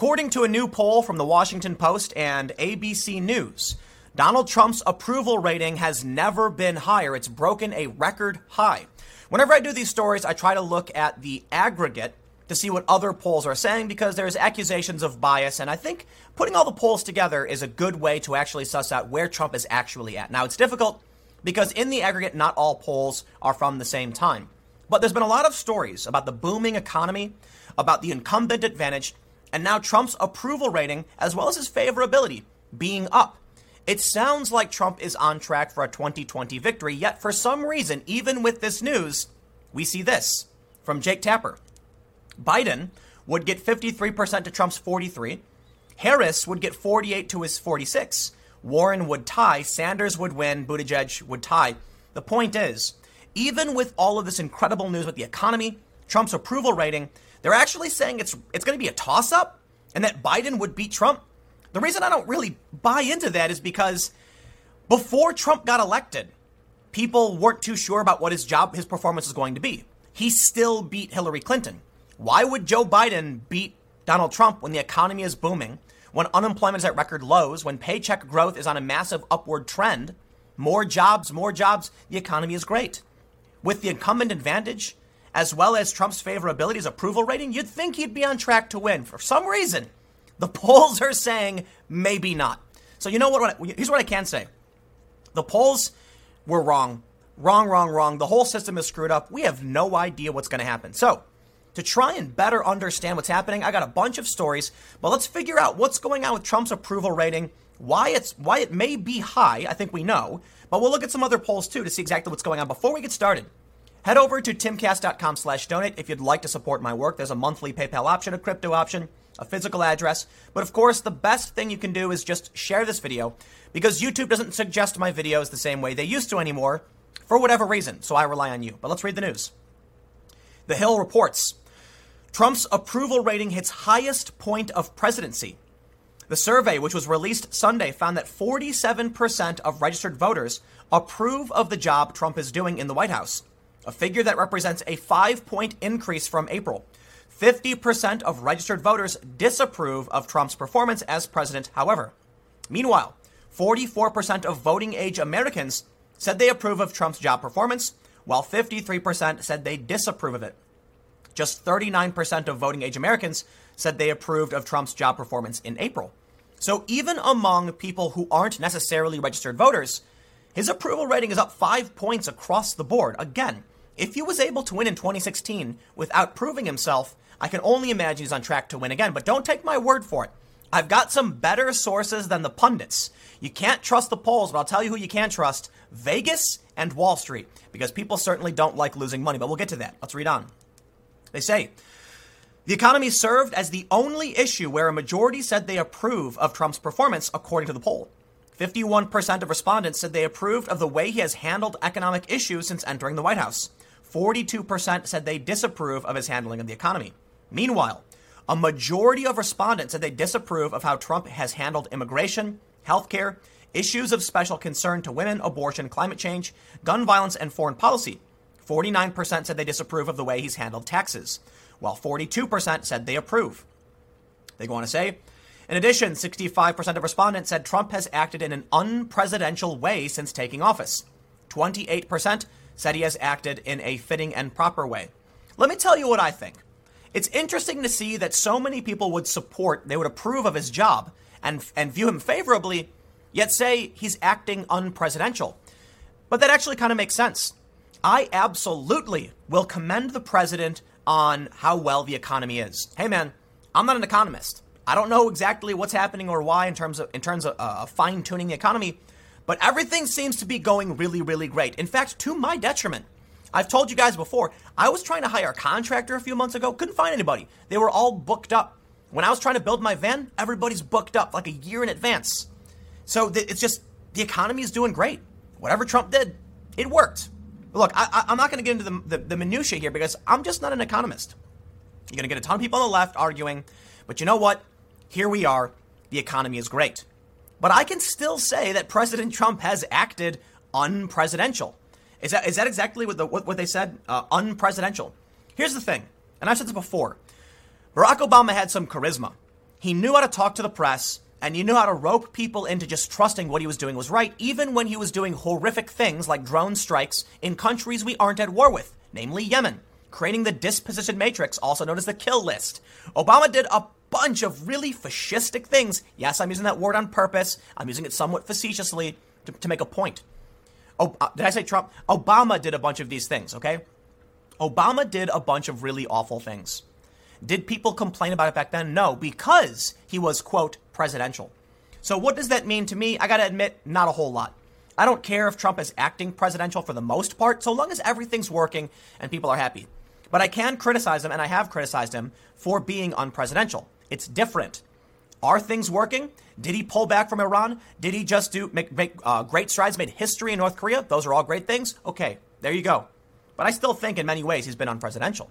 According to a new poll from the Washington Post and ABC News, Donald Trump's approval rating has never been higher. It's broken a record high. Whenever I do these stories, I try to look at the aggregate to see what other polls are saying because there's accusations of bias. And I think putting all the polls together is a good way to actually suss out where Trump is actually at. Now, it's difficult because in the aggregate, not all polls are from the same time. But there's been a lot of stories about the booming economy, about the incumbent advantage, and now Trump's approval rating, as well as his favorability, being up. It sounds like Trump is on track for a 2020 victory, yet for some reason, even with this news, we see this from Jake Tapper. Biden would get 53% to Trump's 43. Harris would get 48 to his 46. Warren would tie. Sanders would win. Buttigieg would tie. The point is, even with all of this incredible news with the economy, Trump's approval rating, they're actually saying it's it's going to be a toss up and that Biden would beat Trump. The reason I don't really buy into that is because before Trump got elected, people weren't too sure about what his job, his performance was going to be. He still beat Hillary Clinton. Why would Joe Biden beat Donald Trump when the economy is booming, when unemployment is at record lows, when paycheck growth is on a massive upward trend? More jobs, more jobs, the economy is great. With the incumbent advantage, as well as Trump's favorability, his approval rating, you'd think he'd be on track to win. For some reason, the polls are saying maybe not. So you know what? Here's what I can say. The polls were wrong. Wrong, wrong, wrong. The whole system is screwed up. We have no idea what's going to happen. So to try and better understand what's happening, I got a bunch of stories, but let's figure out what's going on with Trump's approval rating, why it's why it may be high, I think we know, but we'll look at some other polls too to see exactly what's going on. Before we get started, head over to timcast.com slash donate if you'd like to support my work. There's a monthly PayPal option, a crypto option, a physical address. But of course, the best thing you can do is just share this video because YouTube doesn't suggest my videos the same way they used to anymore for whatever reason. So I rely on you. But let's read the news. The Hill reports Trump's approval rating hits highest point of presidency. The survey, which was released Sunday, found that 47% of registered voters approve of the job Trump is doing in the White House, a figure that represents a five point increase from April. 50% of registered voters disapprove of Trump's performance as president, however. Meanwhile, 44% of voting age Americans said they approve of Trump's job performance, while 53% said they disapprove of it. Just 39% of voting age Americans said they approved of Trump's job performance in April. So even among people who aren't necessarily registered voters, his approval rating is up five points across the board. Again, if he was able to win in 2016 without proving himself, I can only imagine he's on track to win again. But don't take my word for it. I've got some better sources than the pundits. You can't trust the polls, but I'll tell you who you can trust Vegas and Wall Street, because people certainly don't like losing money. But we'll get to that. Let's read on. They say the economy served as the only issue where a majority said they approve of Trump's performance, according to the poll. 51% of respondents said they approved of the way he has handled economic issues since entering the White House. 42% said they disapprove of his handling of the economy. Meanwhile, a majority of respondents said they disapprove of how Trump has handled immigration, healthcare, issues of special concern to women, abortion, climate change, gun violence, and foreign policy. 49% said they disapprove of the way he's handled taxes, while 42% said they approve. They go on to say, in addition, 65% of respondents said Trump has acted in an unpresidential way since taking office. 28% said he has acted in a fitting and proper way. Let me tell you what I think. It's interesting to see that so many people would support, they would approve of his job and, and view him favorably, yet say he's acting unpresidential. But that actually kind of makes sense. I absolutely will commend the president on how well the economy is. Hey man, I'm not an economist. I don't know exactly what's happening or why in terms of in terms of uh, fine tuning the economy, but everything seems to be going really really great. In fact, to my detriment. I've told you guys before, I was trying to hire a contractor a few months ago, couldn't find anybody. They were all booked up. When I was trying to build my van, everybody's booked up like a year in advance. So th- it's just the economy is doing great. Whatever Trump did, it worked. Look, I, am not going to get into the, the, the minutiae here because I'm just not an economist. You're going to get a ton of people on the left arguing, but you know what? Here we are. The economy is great. But I can still say that President Trump has acted unpresidential. Is that, is that exactly what, the, what, what they said? Uh, unpresidential. Here's the thing, and I've said this before Barack Obama had some charisma. he knew how to talk to the press and he knew how to rope people into just trusting what he was doing was right, even when he was doing horrific things like drone strikes in countries we aren't at war with, namely Yemen, creating the disposition matrix, also known as the kill list. Obama did a bunch of really fascistic things. Yes, I'm using that word on purpose. I'm using it somewhat facetiously to, to make a point. Oh, uh, did I say Trump? Obama did a bunch of these things, okay? Obama did a bunch of really awful things. Did people complain about it back then? No, because he was, quote, presidential. So, what does that mean to me? I gotta admit, not a whole lot. I don't care if Trump is acting presidential for the most part, so long as everything's working and people are happy. But I can criticize him, and I have criticized him for being unpresidential. It's different. Are things working? Did he pull back from Iran? Did he just do make, make uh, great strides, made history in North Korea? Those are all great things. Okay, there you go. But I still think in many ways he's been unpresidential.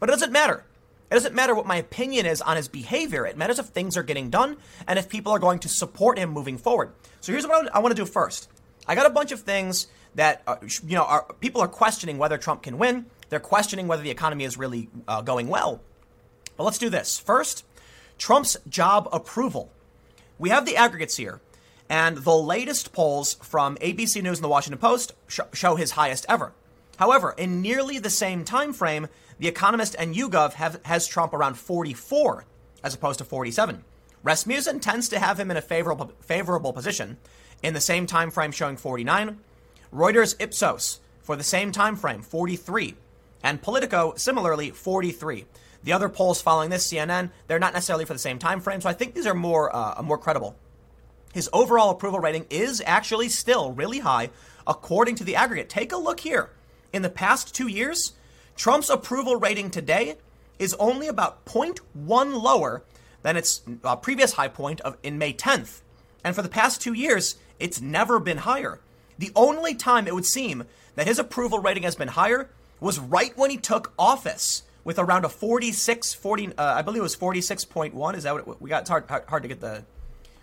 But it doesn't matter. It doesn't matter what my opinion is on his behavior. It matters if things are getting done and if people are going to support him moving forward. So here's what I want to do first. I got a bunch of things that uh, you know are, people are questioning whether Trump can win. They're questioning whether the economy is really uh, going well. But let's do this first. Trump's job approval. We have the aggregates here, and the latest polls from ABC News and the Washington Post sh- show his highest ever. However, in nearly the same time frame, The Economist and YouGov have, has Trump around 44 as opposed to 47. Rasmussen tends to have him in a favorable favorable position in the same time frame showing 49. Reuters Ipsos for the same time frame 43 and Politico similarly 43. The other polls following this, CNN, they're not necessarily for the same time frame, so I think these are more uh, more credible. His overall approval rating is actually still really high according to the aggregate. Take a look here. In the past 2 years, Trump's approval rating today is only about 0.1 lower than its uh, previous high point of in May 10th. And for the past 2 years, it's never been higher. The only time it would seem that his approval rating has been higher was right when he took office with around a 46, 40, uh, I believe it was 46.1. Is that what it, we got? It's hard, hard to get the,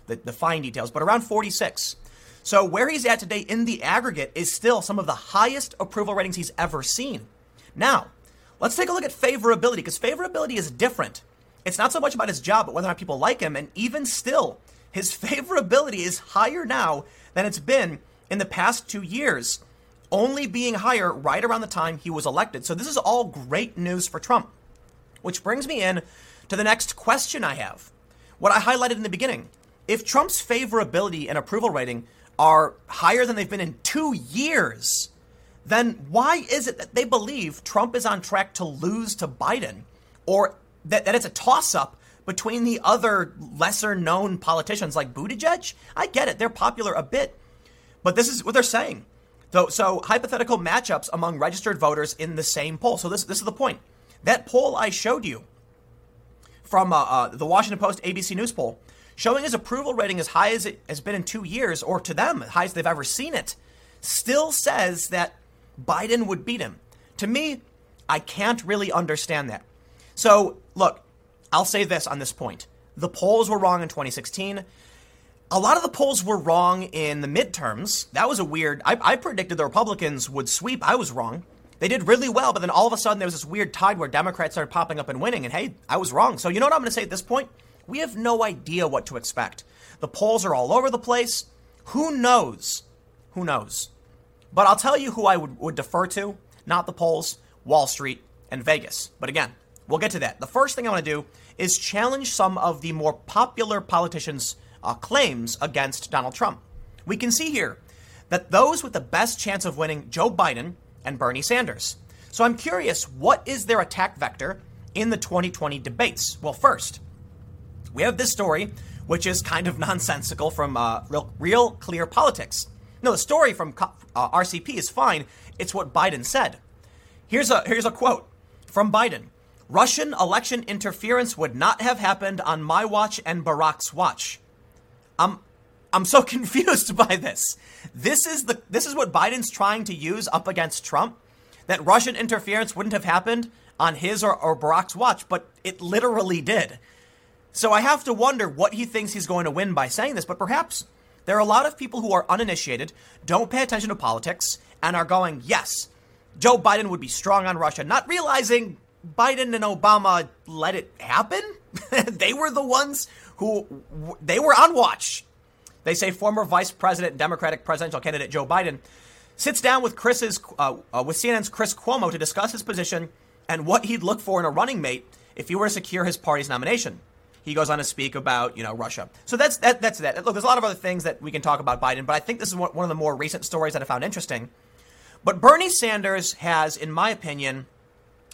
the, the fine details, but around 46. So where he's at today in the aggregate is still some of the highest approval ratings he's ever seen. Now, let's take a look at favorability because favorability is different. It's not so much about his job, but whether or not people like him. And even still, his favorability is higher now than it's been in the past two years only being higher right around the time he was elected. So this is all great news for Trump. Which brings me in to the next question I have. What I highlighted in the beginning. If Trump's favorability and approval rating are higher than they've been in 2 years, then why is it that they believe Trump is on track to lose to Biden or that, that it's a toss up between the other lesser known politicians like Buttigieg? I get it, they're popular a bit, but this is what they're saying. So, so hypothetical matchups among registered voters in the same poll. So this, this is the point. That poll I showed you from uh, uh, the Washington Post ABC News poll, showing his approval rating as high as it has been in two years, or to them, as high as they've ever seen it, still says that Biden would beat him. To me, I can't really understand that. So, look, I'll say this on this point. The polls were wrong in 2016 a lot of the polls were wrong in the midterms. That was a weird. I, I, predicted the Republicans would sweep. I was wrong. They did really well, but then all of a sudden there was this weird tide where Democrats started popping up and winning. And hey, I was wrong. So you know what I'm going to say at this point? We have no idea what to expect. The polls are all over the place. Who knows? Who knows? But I'll tell you who I would, would defer to. Not the polls, Wall Street, and Vegas. But again, we'll get to that. The first thing I want to do is challenge some of the more popular politicians uh, claims against Donald Trump. We can see here that those with the best chance of winning Joe Biden and Bernie Sanders. So I'm curious, what is their attack vector in the 2020 debates? Well, first, we have this story, which is kind of nonsensical from uh, real, real, Clear Politics. No, the story from uh, RCP is fine. It's what Biden said. Here's a here's a quote from Biden. Russian election interference would not have happened on my watch and Barack's watch. I'm I'm so confused by this. This is the this is what Biden's trying to use up against Trump. That Russian interference wouldn't have happened on his or, or Barack's watch, but it literally did. So I have to wonder what he thinks he's going to win by saying this, but perhaps there are a lot of people who are uninitiated, don't pay attention to politics, and are going, yes, Joe Biden would be strong on Russia, not realizing Biden and Obama let it happen. they were the ones who they were on watch. They say former Vice President, Democratic presidential candidate Joe Biden sits down with Chris's uh, uh, with CNN's Chris Cuomo to discuss his position and what he'd look for in a running mate if he were to secure his party's nomination. He goes on to speak about you know Russia. So that's that, that's that. Look, there's a lot of other things that we can talk about Biden, but I think this is one of the more recent stories that I found interesting. But Bernie Sanders has, in my opinion,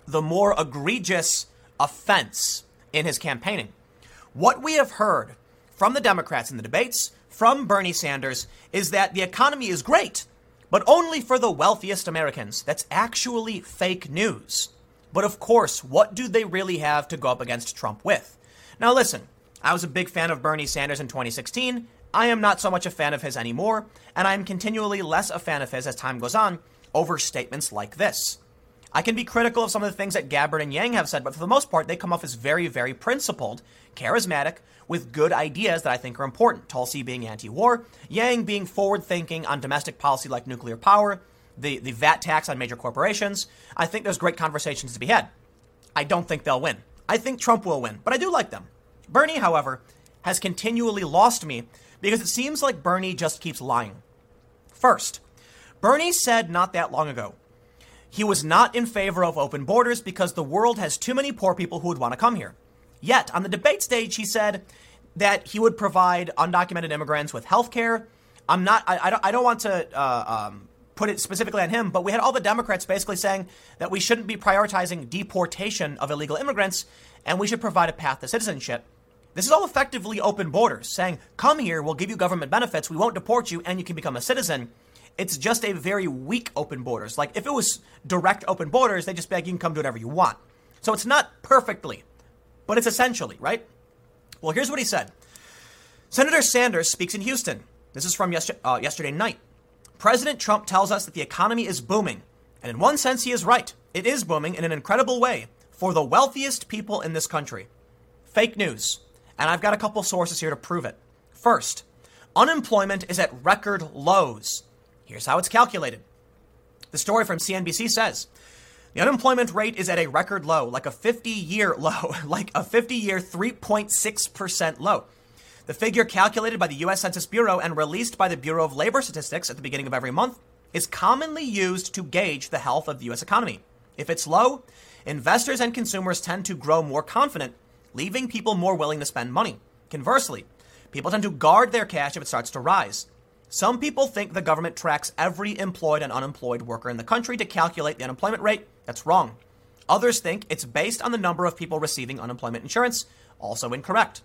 the more egregious offense in his campaigning. What we have heard from the Democrats in the debates, from Bernie Sanders, is that the economy is great, but only for the wealthiest Americans. That's actually fake news. But of course, what do they really have to go up against Trump with? Now, listen, I was a big fan of Bernie Sanders in 2016. I am not so much a fan of his anymore, and I am continually less a fan of his as time goes on over statements like this. I can be critical of some of the things that Gabbard and Yang have said, but for the most part, they come off as very, very principled, charismatic, with good ideas that I think are important. Tulsi being anti war, Yang being forward thinking on domestic policy like nuclear power, the, the VAT tax on major corporations. I think there's great conversations to be had. I don't think they'll win. I think Trump will win, but I do like them. Bernie, however, has continually lost me because it seems like Bernie just keeps lying. First, Bernie said not that long ago he was not in favor of open borders because the world has too many poor people who would want to come here. Yet, on the debate stage, he said that he would provide undocumented immigrants with health care. I'm not, I, I, don't, I don't want to uh, um, put it specifically on him, but we had all the Democrats basically saying that we shouldn't be prioritizing deportation of illegal immigrants and we should provide a path to citizenship. This is all effectively open borders, saying, come here, we'll give you government benefits, we won't deport you, and you can become a citizen. It's just a very weak open borders. Like if it was direct open borders, they just be like, you can come do whatever you want. So it's not perfectly, but it's essentially, right? Well, here's what he said. Senator Sanders speaks in Houston. This is from yesterday, uh, yesterday night. President Trump tells us that the economy is booming. And in one sense, he is right. It is booming in an incredible way for the wealthiest people in this country. Fake news. And I've got a couple sources here to prove it. First, unemployment is at record lows. Here's how it's calculated. The story from CNBC says the unemployment rate is at a record low, like a 50 year low, like a 50 year 3.6% low. The figure calculated by the U.S. Census Bureau and released by the Bureau of Labor Statistics at the beginning of every month is commonly used to gauge the health of the U.S. economy. If it's low, investors and consumers tend to grow more confident, leaving people more willing to spend money. Conversely, people tend to guard their cash if it starts to rise. Some people think the government tracks every employed and unemployed worker in the country to calculate the unemployment rate. That's wrong. Others think it's based on the number of people receiving unemployment insurance. Also incorrect.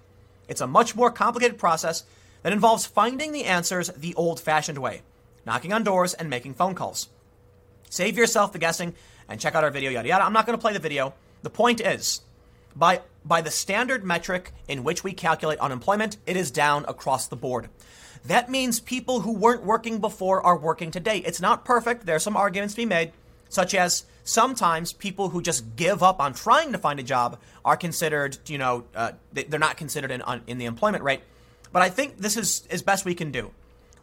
It's a much more complicated process that involves finding the answers the old fashioned way knocking on doors and making phone calls. Save yourself the guessing and check out our video, yada yada. I'm not going to play the video. The point is, by, by the standard metric in which we calculate unemployment, it is down across the board. That means people who weren't working before are working today. It's not perfect. There are some arguments to be made, such as sometimes people who just give up on trying to find a job are considered, you know, uh, they're not considered in, in the employment rate. But I think this is as best we can do.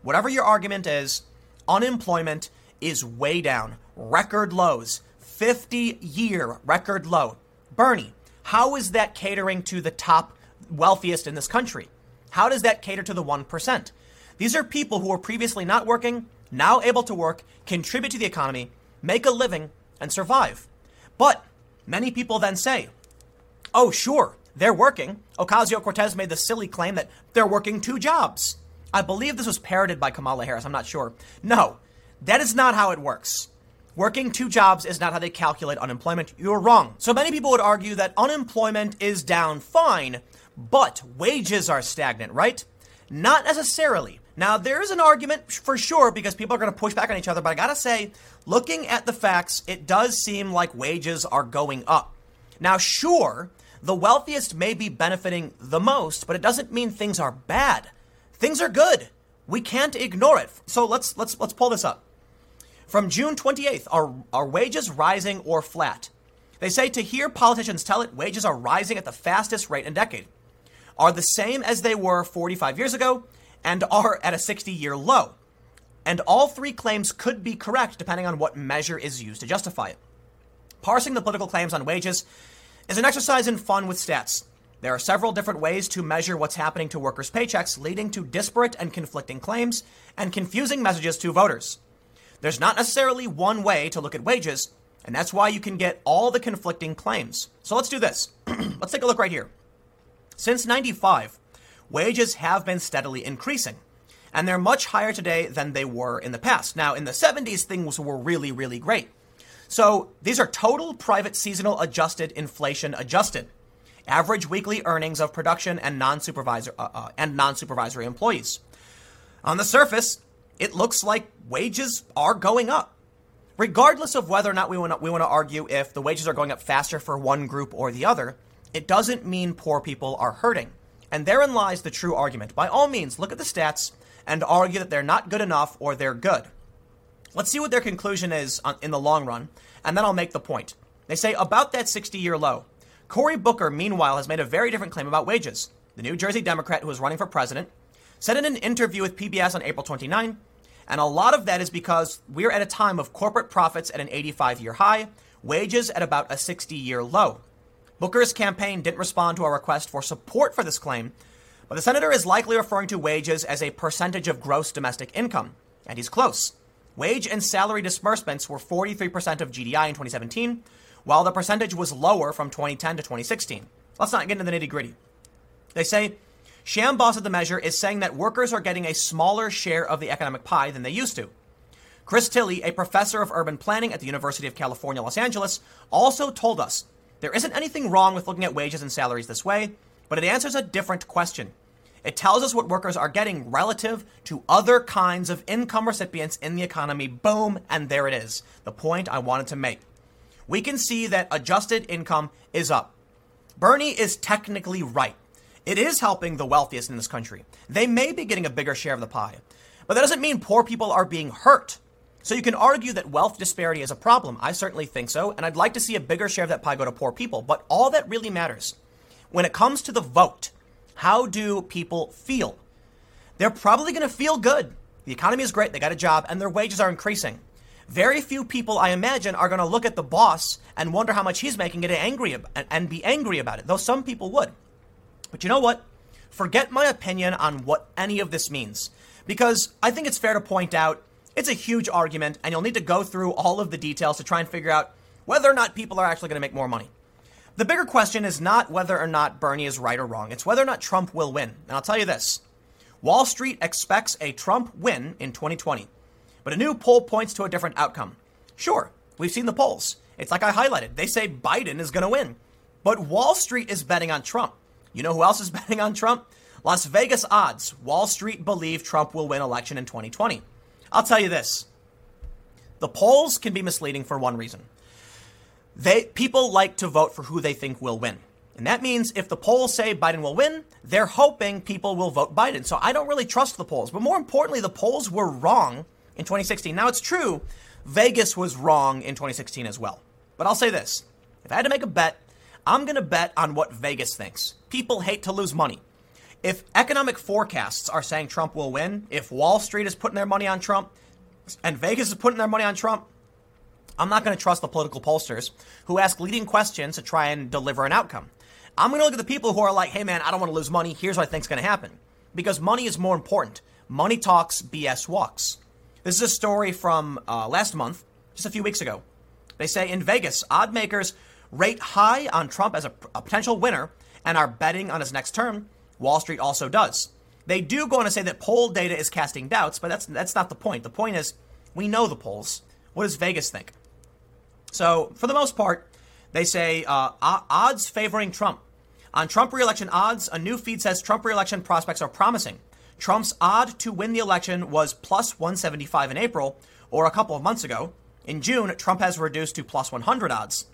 Whatever your argument is, unemployment is way down, record lows, 50 year record low. Bernie, how is that catering to the top wealthiest in this country? How does that cater to the 1%? These are people who were previously not working, now able to work, contribute to the economy, make a living, and survive. But many people then say, oh, sure, they're working. Ocasio Cortez made the silly claim that they're working two jobs. I believe this was parroted by Kamala Harris. I'm not sure. No, that is not how it works. Working two jobs is not how they calculate unemployment. You're wrong. So many people would argue that unemployment is down fine, but wages are stagnant, right? Not necessarily. Now, there is an argument for sure because people are going to push back on each other, but I got to say, looking at the facts, it does seem like wages are going up. Now, sure, the wealthiest may be benefiting the most, but it doesn't mean things are bad. Things are good. We can't ignore it. So let's let's let's pull this up. From June 28th, are are wages rising or flat? They say to hear politicians tell it, wages are rising at the fastest rate in a decade. Are the same as they were 45 years ago and are at a 60 year low. And all three claims could be correct depending on what measure is used to justify it. Parsing the political claims on wages is an exercise in fun with stats. There are several different ways to measure what's happening to workers' paychecks, leading to disparate and conflicting claims and confusing messages to voters. There's not necessarily one way to look at wages, and that's why you can get all the conflicting claims. So let's do this. let's take a look right here. Since 95, wages have been steadily increasing, and they're much higher today than they were in the past. Now, in the 70s, things were really, really great. So these are total private seasonal adjusted inflation adjusted average weekly earnings of production and non-supervisor uh, uh, and non-supervisory employees. On the surface, it looks like wages are going up. Regardless of whether or not we want we want to argue if the wages are going up faster for one group or the other, it doesn't mean poor people are hurting. And therein lies the true argument. By all means, look at the stats and argue that they're not good enough or they're good. Let's see what their conclusion is in the long run, and then I'll make the point. They say about that 60 year low, Cory Booker, meanwhile, has made a very different claim about wages. The New Jersey Democrat who is running for president said in an interview with PBS on April 29, and a lot of that is because we're at a time of corporate profits at an 85 year high, wages at about a 60 year low. Booker's campaign didn't respond to our request for support for this claim, but the senator is likely referring to wages as a percentage of gross domestic income, and he's close. Wage and salary disbursements were 43% of GDI in 2017, while the percentage was lower from 2010 to 2016. Let's not get into the nitty gritty. They say Shamboss of the measure is saying that workers are getting a smaller share of the economic pie than they used to. Chris Tilly, a professor of urban planning at the University of California, Los Angeles, also told us there isn't anything wrong with looking at wages and salaries this way, but it answers a different question. It tells us what workers are getting relative to other kinds of income recipients in the economy. Boom, and there it is. The point I wanted to make we can see that adjusted income is up. Bernie is technically right. It is helping the wealthiest in this country. They may be getting a bigger share of the pie, but that doesn't mean poor people are being hurt. So you can argue that wealth disparity is a problem. I certainly think so, and I'd like to see a bigger share of that pie go to poor people. But all that really matters when it comes to the vote, how do people feel? They're probably going to feel good. The economy is great, they got a job, and their wages are increasing. Very few people, I imagine, are going to look at the boss and wonder how much he's making and angry and be angry about it. Though some people would. But you know what? Forget my opinion on what any of this means, because I think it's fair to point out it's a huge argument, and you'll need to go through all of the details to try and figure out whether or not people are actually going to make more money. The bigger question is not whether or not Bernie is right or wrong. It's whether or not Trump will win. And I'll tell you this Wall Street expects a Trump win in 2020. But a new poll points to a different outcome. Sure, we've seen the polls. It's like I highlighted. They say Biden is going to win. But Wall Street is betting on Trump. You know who else is betting on Trump? Las Vegas odds. Wall Street believe Trump will win election in 2020. I'll tell you this. The polls can be misleading for one reason. They people like to vote for who they think will win. And that means if the polls say Biden will win, they're hoping people will vote Biden. So I don't really trust the polls. But more importantly, the polls were wrong in 2016. Now, it's true, Vegas was wrong in 2016 as well. But I'll say this if I had to make a bet, I'm going to bet on what Vegas thinks. People hate to lose money. If economic forecasts are saying Trump will win, if Wall Street is putting their money on Trump, and Vegas is putting their money on Trump, I'm not going to trust the political pollsters who ask leading questions to try and deliver an outcome. I'm going to look at the people who are like, hey man, I don't want to lose money. Here's what I think's going to happen. Because money is more important. Money talks, BS walks. This is a story from uh, last month, just a few weeks ago. They say in Vegas, odd makers rate high on Trump as a, a potential winner and are betting on his next term. Wall Street also does. They do go on to say that poll data is casting doubts, but that's that's not the point. The point is we know the polls. What does Vegas think? So for the most part, they say uh, odds favoring Trump. On Trump reelection odds, a new feed says Trump reelection prospects are promising. Trump's odd to win the election was plus 175 in April, or a couple of months ago. In June, Trump has reduced to plus 100 odds.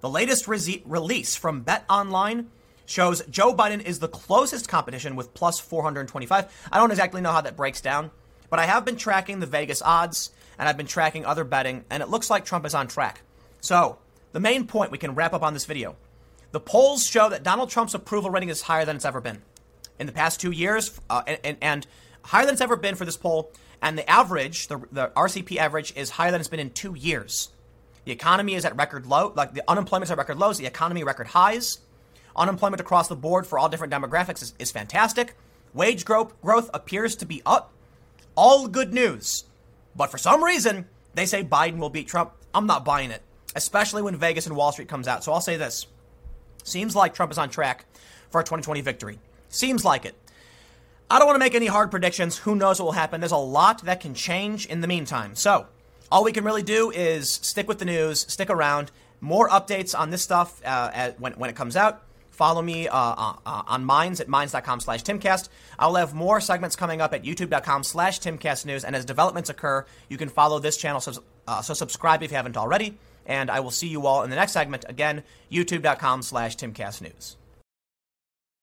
The latest re- release from Bet Online shows Joe Biden is the closest competition with plus 425. I don't exactly know how that breaks down, but I have been tracking the Vegas odds and I've been tracking other betting, and it looks like Trump is on track. So, the main point we can wrap up on this video the polls show that Donald Trump's approval rating is higher than it's ever been in the past two years, uh, and, and, higher than it's ever been for this poll. And the average, the, the RCP average, is higher than it's been in two years. The economy is at record low, like the unemployment's at record lows, the economy record highs. Unemployment across the board for all different demographics is, is fantastic. Wage growth, growth appears to be up. All good news. But for some reason, they say Biden will beat Trump. I'm not buying it, especially when Vegas and Wall Street comes out. So I'll say this. Seems like Trump is on track for a 2020 victory. Seems like it. I don't want to make any hard predictions. Who knows what will happen? There's a lot that can change in the meantime. So, all we can really do is stick with the news, stick around. More updates on this stuff uh, at, when, when it comes out. Follow me uh, uh, uh on Minds at minds.com slash timcast. I'll have more segments coming up at youtube.com slash timcastnews. And as developments occur, you can follow this channel. So, uh, so subscribe if you haven't already. And I will see you all in the next segment. Again, youtube.com slash timcastnews.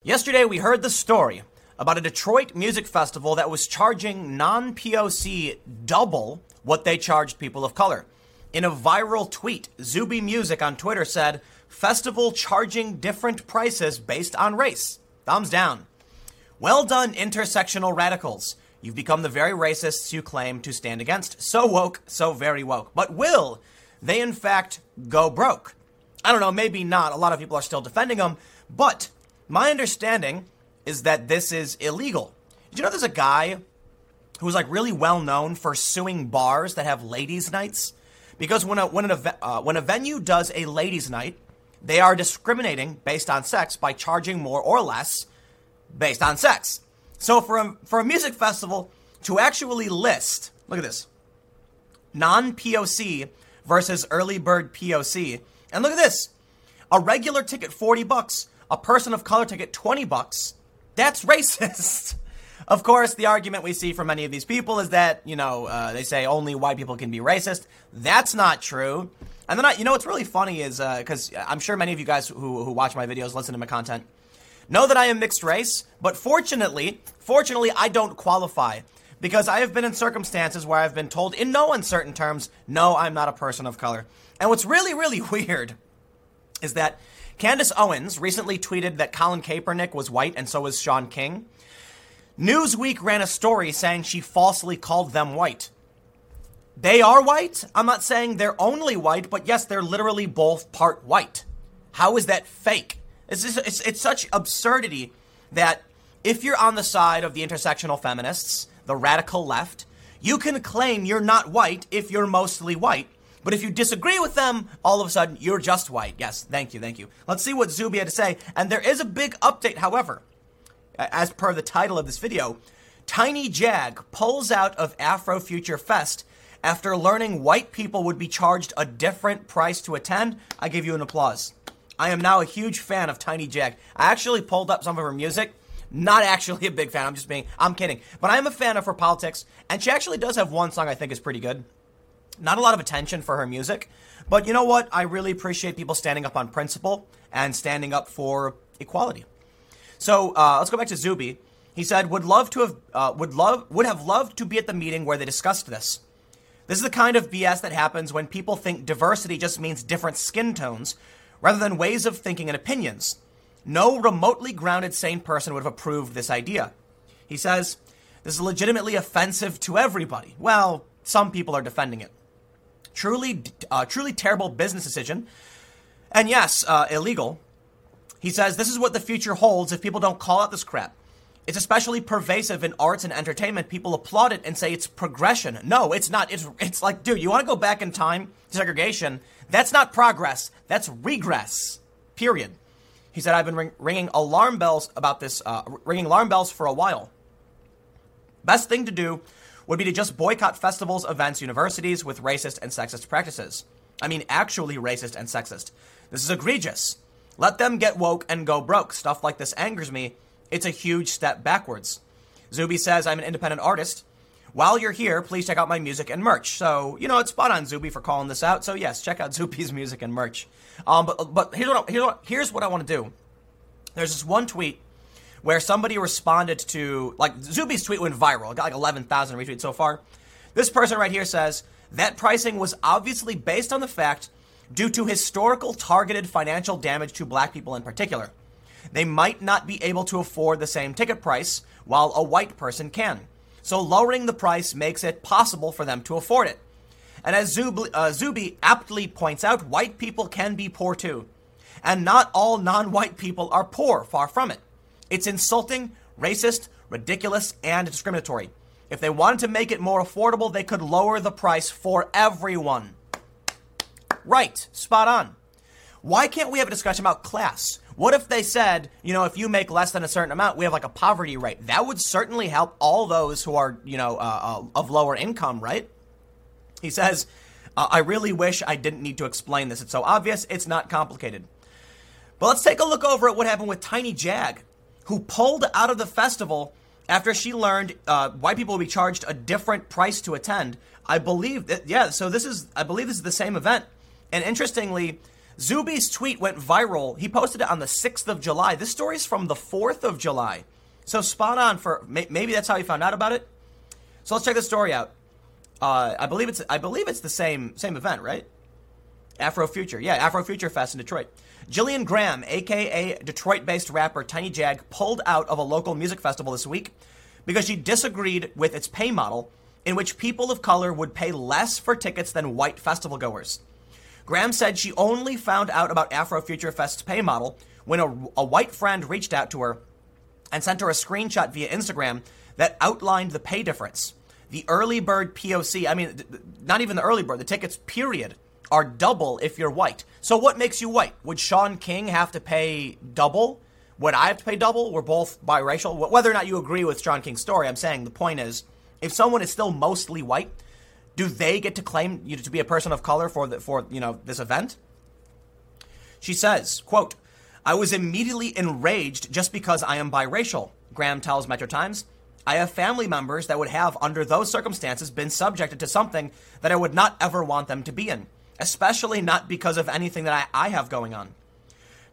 Yesterday, we heard the story about a Detroit music festival that was charging non POC double what they charged people of color. In a viral tweet, Zuby Music on Twitter said, Festival charging different prices based on race. Thumbs down. Well done, intersectional radicals. You've become the very racists you claim to stand against. So woke, so very woke. But will they, in fact, go broke? I don't know, maybe not. A lot of people are still defending them. But my understanding is that this is illegal. Did you know there's a guy who's like really well known for suing bars that have ladies' nights? Because when a when an uh, when a venue does a ladies' night, they are discriminating based on sex by charging more or less based on sex. So for a, for a music festival to actually list, look at this, non POC versus early bird POC, and look at this, a regular ticket forty bucks, a person of color ticket twenty bucks that's racist. of course, the argument we see from many of these people is that, you know, uh, they say only white people can be racist. That's not true. And then, I, you know, what's really funny is because uh, I'm sure many of you guys who, who watch my videos, listen to my content, know that I am mixed race. But fortunately, fortunately, I don't qualify because I have been in circumstances where I've been told in no uncertain terms, no, I'm not a person of color. And what's really, really weird is that Candace Owens recently tweeted that Colin Kaepernick was white and so was Shaun King. Newsweek ran a story saying she falsely called them white. They are white. I'm not saying they're only white, but yes, they're literally both part white. How is that fake? It's, just, it's, it's such absurdity that if you're on the side of the intersectional feminists, the radical left, you can claim you're not white if you're mostly white, but if you disagree with them, all of a sudden you're just white. Yes, thank you, thank you. Let's see what Zuby had to say. And there is a big update, however. As per the title of this video, Tiny Jag pulls out of Afro Future Fest after learning white people would be charged a different price to attend. I give you an applause. I am now a huge fan of Tiny Jag. I actually pulled up some of her music. Not actually a big fan. I'm just being, I'm kidding. But I am a fan of her politics. And she actually does have one song I think is pretty good. Not a lot of attention for her music, but you know what? I really appreciate people standing up on principle and standing up for equality. So uh, let's go back to Zuby. He said would love to have uh, would love would have loved to be at the meeting where they discussed this. This is the kind of BS that happens when people think diversity just means different skin tones, rather than ways of thinking and opinions. No remotely grounded sane person would have approved this idea. He says this is legitimately offensive to everybody. Well, some people are defending it. Truly, uh, truly terrible business decision. And yes, uh, illegal. He says this is what the future holds if people don't call out this crap. It's especially pervasive in arts and entertainment. People applaud it and say it's progression. No, it's not. It's, it's like, dude, you want to go back in time segregation? That's not progress. That's regress. Period. He said, I've been ring- ringing alarm bells about this, uh, ringing alarm bells for a while. Best thing to do would be to just boycott festivals, events, universities with racist and sexist practices. I mean, actually racist and sexist. This is egregious. Let them get woke and go broke. Stuff like this angers me. It's a huge step backwards. Zuby says, I'm an independent artist. While you're here, please check out my music and merch. So, you know, it's spot on, Zuby, for calling this out. So, yes, check out Zuby's music and merch. Um, but, but here's, what I, here's, what, here's what I want to do. There's this one tweet where somebody responded to like Zuby's tweet went viral. It got like 11,000 retweets so far. This person right here says that pricing was obviously based on the fact due to historical targeted financial damage to black people in particular. They might not be able to afford the same ticket price while a white person can. So lowering the price makes it possible for them to afford it. And as Zuby, uh, Zuby aptly points out, white people can be poor too. And not all non white people are poor, far from it. It's insulting, racist, ridiculous, and discriminatory. If they wanted to make it more affordable, they could lower the price for everyone. Right, spot on. Why can't we have a discussion about class? What if they said, you know, if you make less than a certain amount, we have like a poverty rate? That would certainly help all those who are, you know, uh, uh, of lower income, right? He says, uh, I really wish I didn't need to explain this. It's so obvious, it's not complicated. But let's take a look over at what happened with Tiny Jag, who pulled out of the festival after she learned uh, white people will be charged a different price to attend. I believe that, yeah, so this is, I believe this is the same event. And interestingly, Zuby's tweet went viral. He posted it on the 6th of July. This story is from the 4th of July. So spot on for maybe that's how he found out about it. So let's check the story out. Uh, I believe it's I believe it's the same same event, right? Afro Future, yeah, Afro Future Fest in Detroit. Jillian Graham, aka Detroit-based rapper Tiny Jag, pulled out of a local music festival this week because she disagreed with its pay model, in which people of color would pay less for tickets than white festival goers. Graham said she only found out about Afro Future Fest's pay model when a, a white friend reached out to her and sent her a screenshot via Instagram that outlined the pay difference. The early bird POC, I mean, not even the early bird, the tickets, period, are double if you're white. So what makes you white? Would Shaun King have to pay double? Would I have to pay double? We're both biracial. Whether or not you agree with Shaun King's story, I'm saying the point is if someone is still mostly white, do they get to claim you know, to be a person of color for the, for you know this event? She says, "quote I was immediately enraged just because I am biracial." Graham tells Metro Times. I have family members that would have, under those circumstances, been subjected to something that I would not ever want them to be in, especially not because of anything that I, I have going on.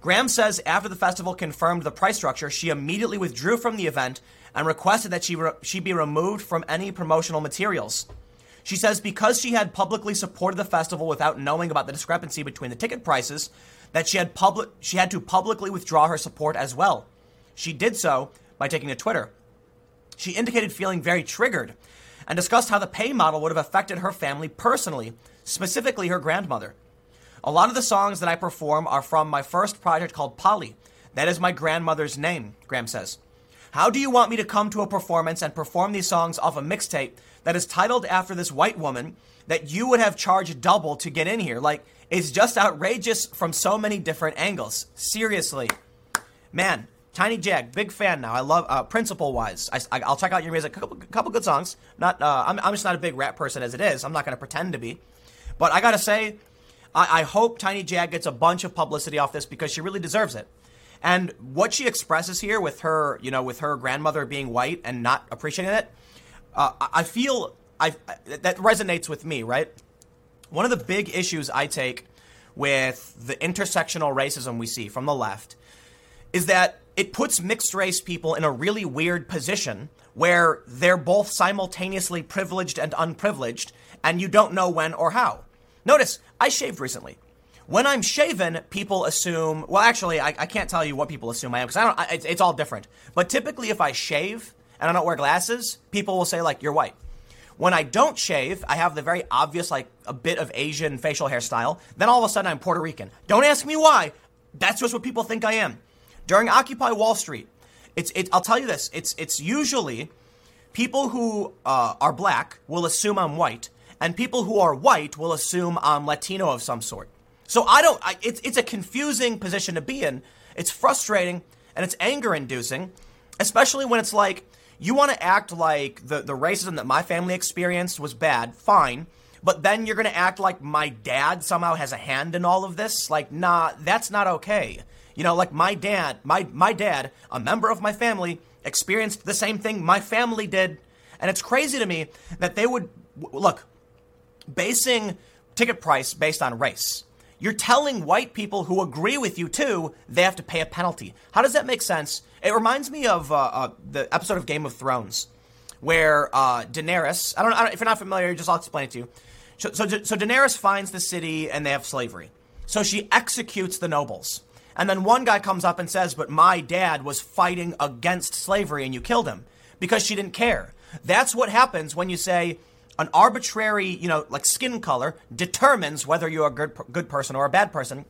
Graham says after the festival confirmed the price structure, she immediately withdrew from the event and requested that she, re- she be removed from any promotional materials. She says because she had publicly supported the festival without knowing about the discrepancy between the ticket prices, that she had public she had to publicly withdraw her support as well. She did so by taking to Twitter. She indicated feeling very triggered and discussed how the pay model would have affected her family personally, specifically her grandmother. A lot of the songs that I perform are from my first project called Polly. That is my grandmother's name, Graham says. How do you want me to come to a performance and perform these songs off a mixtape that is titled after this white woman that you would have charged double to get in here? Like, it's just outrageous from so many different angles. Seriously. Man, Tiny Jag, big fan now. I love, uh, principle wise, I, will check out your music. A couple, couple good songs. Not, uh, I'm, I'm just not a big rap person as it is. I'm not going to pretend to be. But I got to say, I, I hope Tiny Jag gets a bunch of publicity off this because she really deserves it. And what she expresses here with her, you know, with her grandmother being white and not appreciating it, uh, I feel I that resonates with me, right? One of the big issues I take with the intersectional racism we see from the left is that it puts mixed race people in a really weird position where they're both simultaneously privileged and unprivileged, and you don't know when or how. Notice, I shaved recently when I'm shaven, people assume. Well, actually, I, I can't tell you what people assume I am because I don't. I, it's, it's all different. But typically, if I shave and I don't wear glasses, people will say like you're white. When I don't shave, I have the very obvious like a bit of Asian facial hairstyle. Then all of a sudden, I'm Puerto Rican. Don't ask me why. That's just what people think I am. During Occupy Wall Street, it's it, I'll tell you this. It's it's usually people who uh, are black will assume I'm white, and people who are white will assume I'm Latino of some sort. So I don't. I, it's it's a confusing position to be in. It's frustrating and it's anger inducing, especially when it's like you want to act like the the racism that my family experienced was bad. Fine. But then you're going to act like my dad somehow has a hand in all of this. Like, nah, that's not okay. You know, like my dad, my my dad, a member of my family, experienced the same thing my family did, and it's crazy to me that they would look basing ticket price based on race you're telling white people who agree with you too they have to pay a penalty. How does that make sense? It reminds me of uh, uh, the episode of Game of Thrones where uh, Daenerys. I don't, I don't, If you're not familiar, just I'll explain it to you. So, so, so Daenerys finds the city and they have slavery. So she executes the nobles. And then one guy comes up and says, But my dad was fighting against slavery and you killed him because she didn't care. That's what happens when you say, an arbitrary, you know, like skin color determines whether you're a good, good person or a bad person.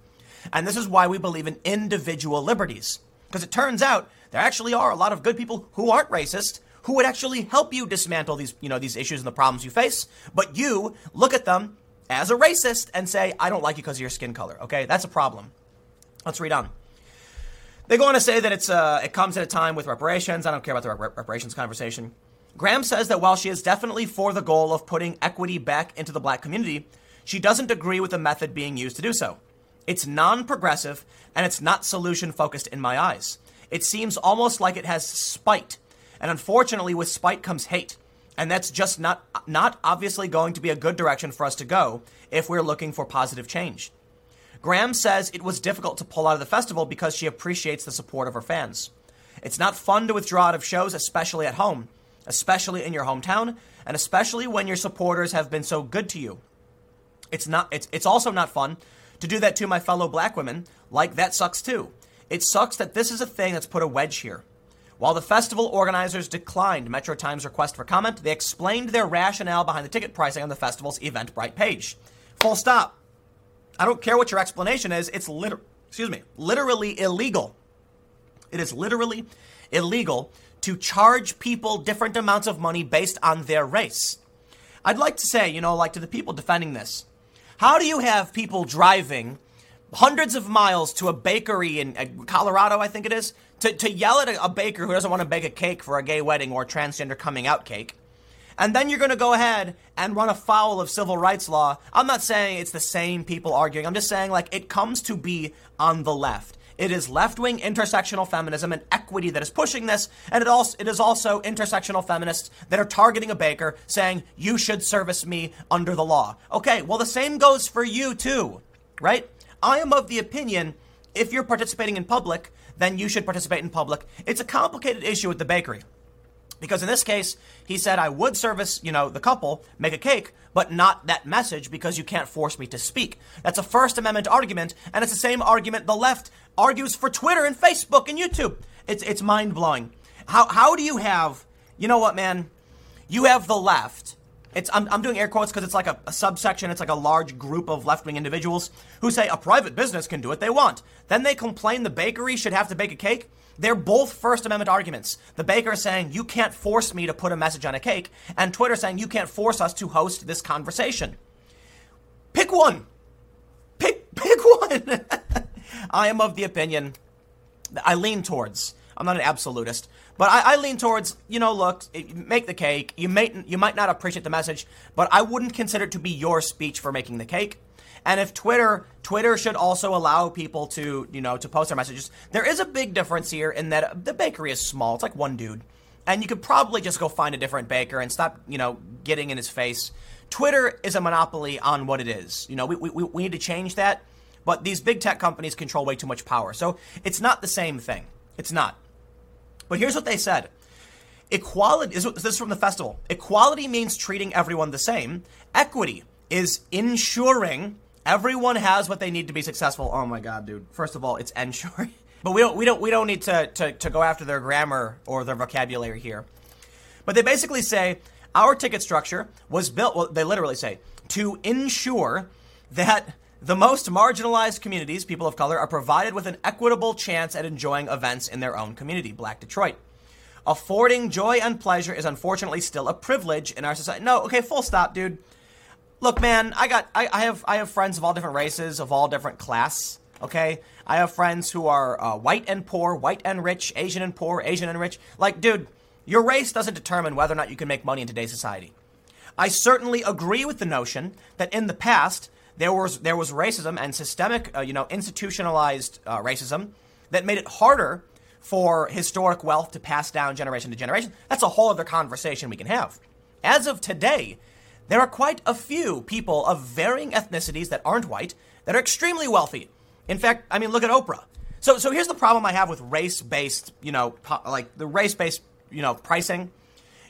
And this is why we believe in individual liberties. Because it turns out there actually are a lot of good people who aren't racist who would actually help you dismantle these, you know, these issues and the problems you face. But you look at them as a racist and say, I don't like you because of your skin color. Okay, that's a problem. Let's read on. They go on to say that it's uh, it comes at a time with reparations. I don't care about the reparations conversation. Graham says that while she is definitely for the goal of putting equity back into the black community, she doesn't agree with the method being used to do so. It's non progressive and it's not solution focused in my eyes. It seems almost like it has spite. And unfortunately, with spite comes hate. And that's just not, not obviously going to be a good direction for us to go if we're looking for positive change. Graham says it was difficult to pull out of the festival because she appreciates the support of her fans. It's not fun to withdraw out of shows, especially at home, especially in your hometown, and especially when your supporters have been so good to you. It's not it's it's also not fun to do that to my fellow black women. Like that sucks too. It sucks that this is a thing that's put a wedge here. While the festival organizers declined Metro Times' request for comment, they explained their rationale behind the ticket pricing on the festival's Eventbrite page. Full stop. I don't care what your explanation is. It's liter- excuse me, literally illegal. It is literally illegal to charge people different amounts of money based on their race. I'd like to say, you know, like to the people defending this, how do you have people driving hundreds of miles to a bakery in uh, Colorado, I think it is, to, to yell at a, a baker who doesn't want to bake a cake for a gay wedding or transgender coming out cake. And then you're going to go ahead and run afoul of civil rights law. I'm not saying it's the same people arguing. I'm just saying, like, it comes to be on the left. It is left wing intersectional feminism and equity that is pushing this, and it, also, it is also intersectional feminists that are targeting a baker saying, you should service me under the law. Okay, well, the same goes for you too, right? I am of the opinion if you're participating in public, then you should participate in public. It's a complicated issue with the bakery. Because in this case, he said, I would service, you know, the couple, make a cake, but not that message because you can't force me to speak. That's a First Amendment argument, and it's the same argument the left argues for Twitter and Facebook and YouTube. It's, it's mind blowing. How, how do you have, you know what, man? You have the left it's I'm, I'm doing air quotes because it's like a, a, subsection. It's like a large group of left wing individuals who say a private business can do what they want. Then they complain the bakery should have to bake a cake. They're both First Amendment arguments. The baker is saying you can't force me to put a message on a cake, and Twitter saying you can't force us to host this conversation. Pick one. Pick pick one. I am of the opinion. That I lean towards. I'm not an absolutist. But I, I, lean towards, you know, look, make the cake. You may you might not appreciate the message, but I wouldn't consider it to be your speech for making the cake. And if Twitter, Twitter should also allow people to, you know, to post their messages. There is a big difference here in that the bakery is small. It's like one dude. And you could probably just go find a different baker and stop, you know, getting in his face. Twitter is a monopoly on what it is. You know, we, we, we need to change that. But these big tech companies control way too much power. So it's not the same thing. It's not. But here's what they said. Equality is this is from the festival. Equality means treating everyone the same. Equity is ensuring everyone has what they need to be successful. Oh my god, dude. First of all, it's ensuring. But we don't we don't we don't need to, to, to go after their grammar or their vocabulary here. But they basically say our ticket structure was built well, they literally say to ensure that the most marginalized communities, people of color, are provided with an equitable chance at enjoying events in their own community, Black Detroit. Affording joy and pleasure is unfortunately still a privilege in our society. No, okay, full stop, dude. Look, man, I got I, I have I have friends of all different races, of all different class. Okay, I have friends who are uh, white and poor, white and rich, Asian and poor, Asian and rich. Like, dude, your race doesn't determine whether or not you can make money in today's society. I certainly agree with the notion that in the past there was there was racism and systemic, uh, you know, institutionalized uh, racism that made it harder for historic wealth to pass down generation to generation. That's a whole other conversation we can have. As of today, there are quite a few people of varying ethnicities that aren't white that are extremely wealthy. In fact, I mean, look at Oprah. So, so here's the problem I have with race-based, you know, like the race-based, you know, pricing.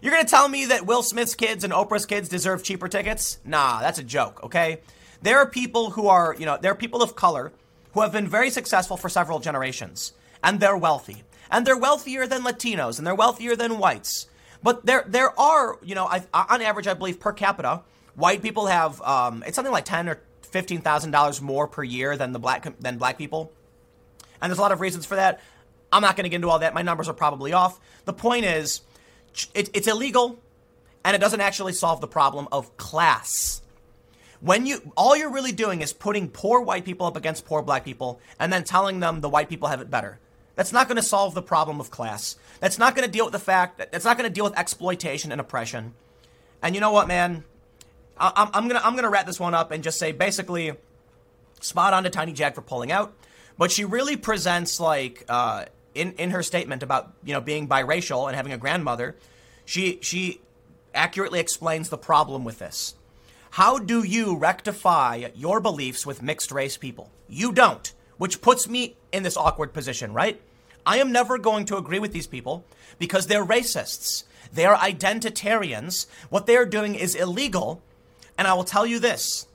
You're gonna tell me that Will Smith's kids and Oprah's kids deserve cheaper tickets? Nah, that's a joke. Okay. There are people who are, you know, there are people of color who have been very successful for several generations, and they're wealthy. And they're wealthier than Latinos, and they're wealthier than whites. But there, there are, you know, I, on average, I believe per capita, white people have, um, it's something like 10 or fifteen thousand dollars more per year than the black than black people, and there's a lot of reasons for that. I'm not going to get into all that. My numbers are probably off. The point is, it, it's illegal, and it doesn't actually solve the problem of class. When you all you're really doing is putting poor white people up against poor black people, and then telling them the white people have it better. That's not going to solve the problem of class. That's not going to deal with the fact that that's not going to deal with exploitation and oppression. And you know what, man? I, am gonna I'm gonna wrap this one up and just say basically, spot on to Tiny Jag for pulling out, but she really presents like uh, in in her statement about you know being biracial and having a grandmother, she she accurately explains the problem with this. How do you rectify your beliefs with mixed race people? You don't, which puts me in this awkward position, right? I am never going to agree with these people because they're racists. They are identitarians. What they are doing is illegal. And I will tell you this,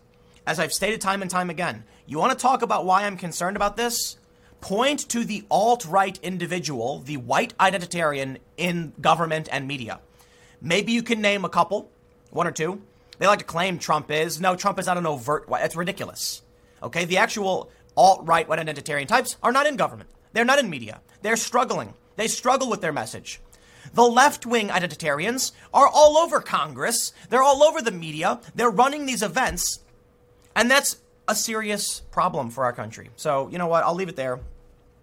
as I've stated time and time again, you want to talk about why I'm concerned about this? Point to the alt right individual, the white identitarian in government and media. Maybe you can name a couple, one or two. They like to claim Trump is. No, Trump is not an overt white. That's ridiculous. Okay, the actual alt right white identitarian types are not in government. They're not in media. They're struggling. They struggle with their message. The left wing identitarians are all over Congress. They're all over the media. They're running these events. And that's a serious problem for our country. So, you know what? I'll leave it there.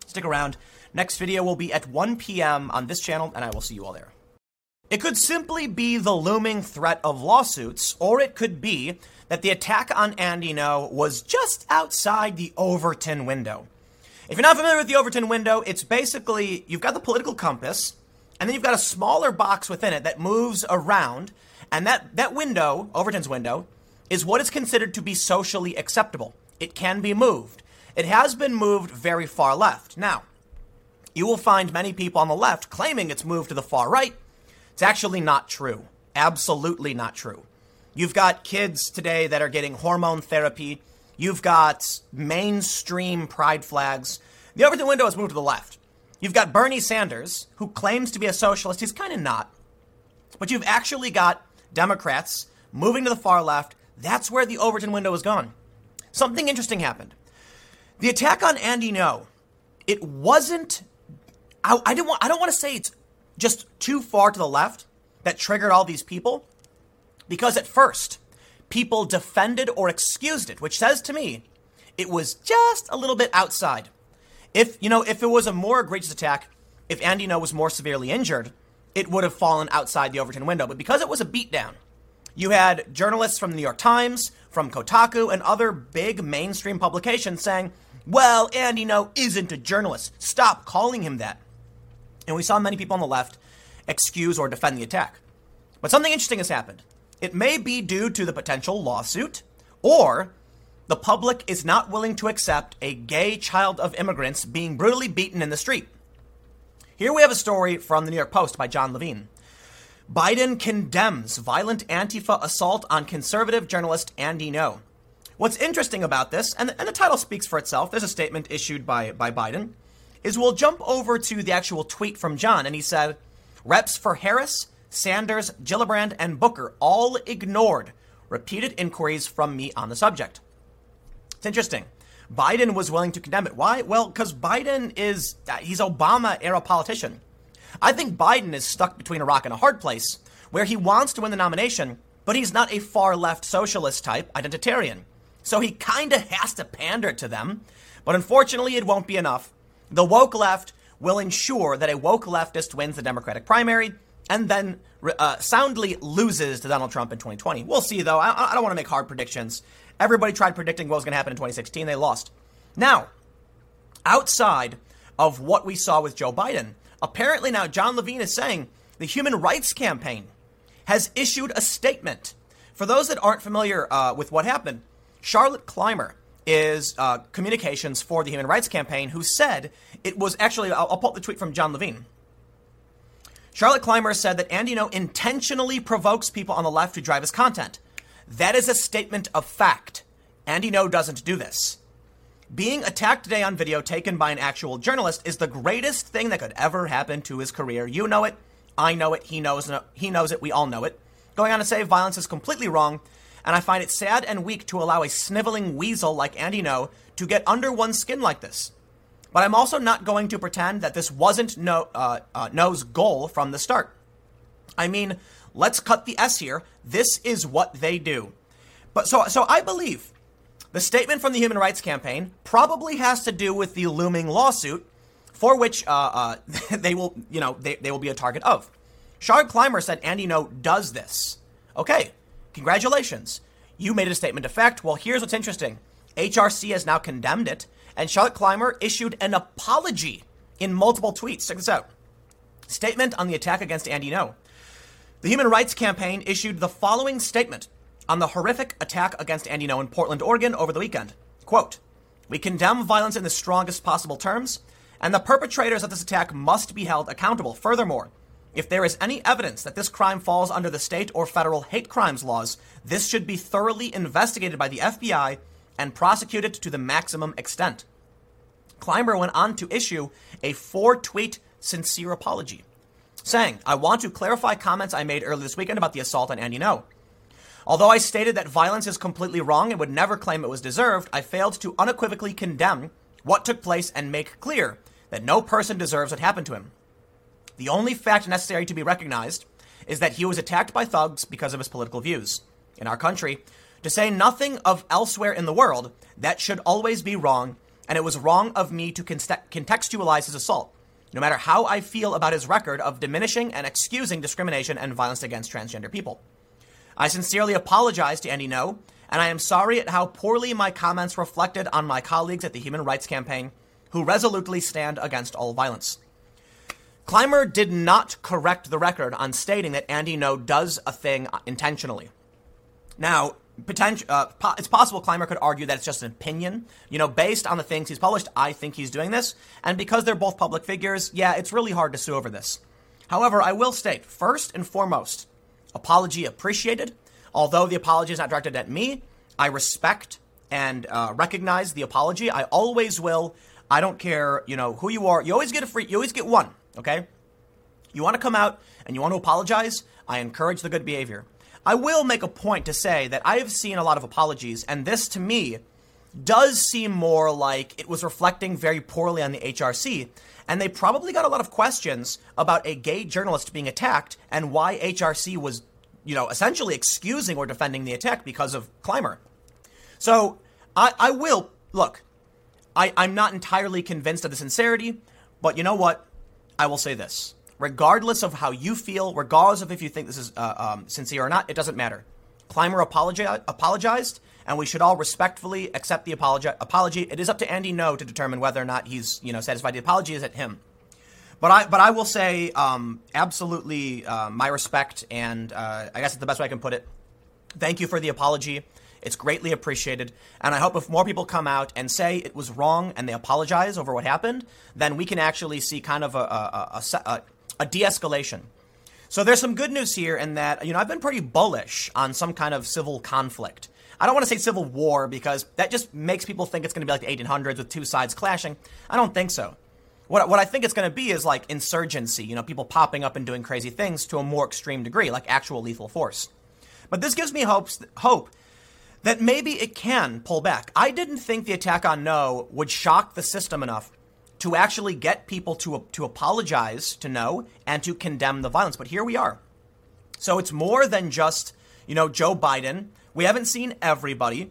Stick around. Next video will be at 1 p.m. on this channel, and I will see you all there. It could simply be the looming threat of lawsuits, or it could be that the attack on Andy Ngo was just outside the Overton window. If you're not familiar with the Overton window, it's basically you've got the political compass, and then you've got a smaller box within it that moves around, and that, that window, Overton's window, is what is considered to be socially acceptable. It can be moved. It has been moved very far left. Now, you will find many people on the left claiming it's moved to the far right. It's actually not true. Absolutely not true. You've got kids today that are getting hormone therapy You've got mainstream pride flags. The Overton window has moved to the left. You've got Bernie Sanders, who claims to be a socialist. He's kind of not. But you've actually got Democrats moving to the far left. That's where the Overton window has gone. Something interesting happened. The attack on Andy Ngo, it wasn't. I, I didn't want. I don't want to say it's just too far to the left that triggered all these people, because at first people defended or excused it, which says to me it was just a little bit outside. If, you know, if it was a more egregious attack, if Andy Ngo was more severely injured, it would have fallen outside the Overton window. But because it was a beatdown, you had journalists from the New York Times, from Kotaku, and other big mainstream publications saying, well, Andy Ngo isn't a journalist. Stop calling him that. And we saw many people on the left excuse or defend the attack. But something interesting has happened. It may be due to the potential lawsuit, or the public is not willing to accept a gay child of immigrants being brutally beaten in the street. Here we have a story from the New York Post by John Levine. Biden condemns violent Antifa assault on conservative journalist Andy Ngo. What's interesting about this, and the, and the title speaks for itself, there's a statement issued by, by Biden, is we'll jump over to the actual tweet from John, and he said, Reps for Harris, Sanders, Gillibrand, and Booker all ignored repeated inquiries from me on the subject. It's interesting. Biden was willing to condemn it. Why? Well, because Biden is, uh, he's Obama era politician. I think Biden is stuck between a rock and a hard place where he wants to win the nomination, but he's not a far left socialist type identitarian. So he kind of has to pander to them. But unfortunately, it won't be enough. The woke left will ensure that a woke leftist wins the Democratic primary and then uh, soundly loses to Donald Trump in 2020. We'll see, though. I, I don't want to make hard predictions. Everybody tried predicting what was going to happen in 2016. They lost. Now, outside of what we saw with Joe Biden, apparently now John Levine is saying the Human Rights Campaign has issued a statement. For those that aren't familiar uh, with what happened, Charlotte Clymer is uh, communications for the Human Rights Campaign, who said it was actually, I'll, I'll pull up the tweet from John Levine. Charlotte Clymer said that Andy Ngo intentionally provokes people on the left to drive his content. That is a statement of fact. Andy Ngo doesn't do this. Being attacked today on video taken by an actual journalist is the greatest thing that could ever happen to his career. You know it. I know it. He knows, he knows it. We all know it. Going on to say violence is completely wrong and I find it sad and weak to allow a sniveling weasel like Andy Ngo to get under one's skin like this. But I'm also not going to pretend that this wasn't no, uh, uh, Ngo's goal from the start. I mean, let's cut the S here. This is what they do. But so, so I believe the statement from the Human Rights Campaign probably has to do with the looming lawsuit for which uh, uh, they will, you know, they, they will be a target of. Charlotte Clymer said Andy Ngo does this. Okay, congratulations. You made a statement of fact. Well, here's what's interesting. HRC has now condemned it, and Charlotte Clymer issued an apology in multiple tweets. Check this out. Statement on the attack against Andy Ngo. The Human Rights Campaign issued the following statement on the horrific attack against Andy Ngo in Portland, Oregon over the weekend. Quote, We condemn violence in the strongest possible terms, and the perpetrators of this attack must be held accountable. Furthermore, if there is any evidence that this crime falls under the state or federal hate crimes laws, this should be thoroughly investigated by the FBI and prosecuted to the maximum extent. Clymer went on to issue a four tweet sincere apology, saying, I want to clarify comments I made earlier this weekend about the assault on Andy Ngo. Although I stated that violence is completely wrong and would never claim it was deserved, I failed to unequivocally condemn what took place and make clear that no person deserves what happened to him. The only fact necessary to be recognized is that he was attacked by thugs because of his political views. In our country, to say nothing of elsewhere in the world, that should always be wrong, and it was wrong of me to contextualize his assault, no matter how I feel about his record of diminishing and excusing discrimination and violence against transgender people. I sincerely apologize to Andy Ngo, and I am sorry at how poorly my comments reflected on my colleagues at the Human Rights Campaign, who resolutely stand against all violence. Clymer did not correct the record on stating that Andy Ngo does a thing intentionally. Now, uh, po- it's possible Clymer could argue that it's just an opinion. You know, based on the things he's published, I think he's doing this. And because they're both public figures, yeah, it's really hard to sue over this. However, I will state, first and foremost, apology appreciated. Although the apology is not directed at me, I respect and uh, recognize the apology. I always will. I don't care, you know, who you are. You always get a free, you always get one, okay? You want to come out and you want to apologize, I encourage the good behavior. I will make a point to say that I have seen a lot of apologies, and this to me does seem more like it was reflecting very poorly on the HRC. And they probably got a lot of questions about a gay journalist being attacked and why HRC was, you know, essentially excusing or defending the attack because of Clymer. So I, I will look. I, I'm not entirely convinced of the sincerity, but you know what? I will say this. Regardless of how you feel, regardless of if you think this is uh, um, sincere or not, it doesn't matter. Clymer apologi- apologized, and we should all respectfully accept the apologi- apology. It is up to Andy Ngo to determine whether or not he's you know satisfied. The apology is at him. But I, but I will say, um, absolutely, uh, my respect, and uh, I guess it's the best way I can put it. Thank you for the apology. It's greatly appreciated. And I hope if more people come out and say it was wrong and they apologize over what happened, then we can actually see kind of a, a, a, a, a de escalation. So there's some good news here in that, you know, I've been pretty bullish on some kind of civil conflict. I don't want to say civil war because that just makes people think it's going to be like the 1800s with two sides clashing. I don't think so. What, what I think it's going to be is like insurgency, you know, people popping up and doing crazy things to a more extreme degree, like actual lethal force. But this gives me hopes, hope that maybe it can pull back. I didn't think the attack on Ngo would shock the system enough to actually get people to, to apologize to Ngo and to condemn the violence. But here we are. So it's more than just, you know, Joe Biden. We haven't seen everybody,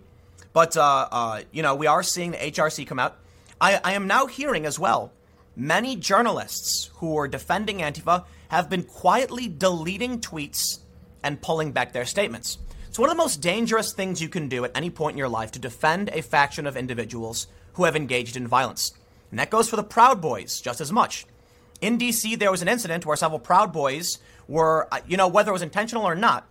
but, uh, uh, you know, we are seeing the HRC come out. I, I am now hearing as well many journalists who are defending Antifa have been quietly deleting tweets and pulling back their statements. It's one of the most dangerous things you can do at any point in your life to defend a faction of individuals who have engaged in violence. And that goes for the Proud Boys just as much. In DC, there was an incident where several Proud Boys were, uh, you know, whether it was intentional or not,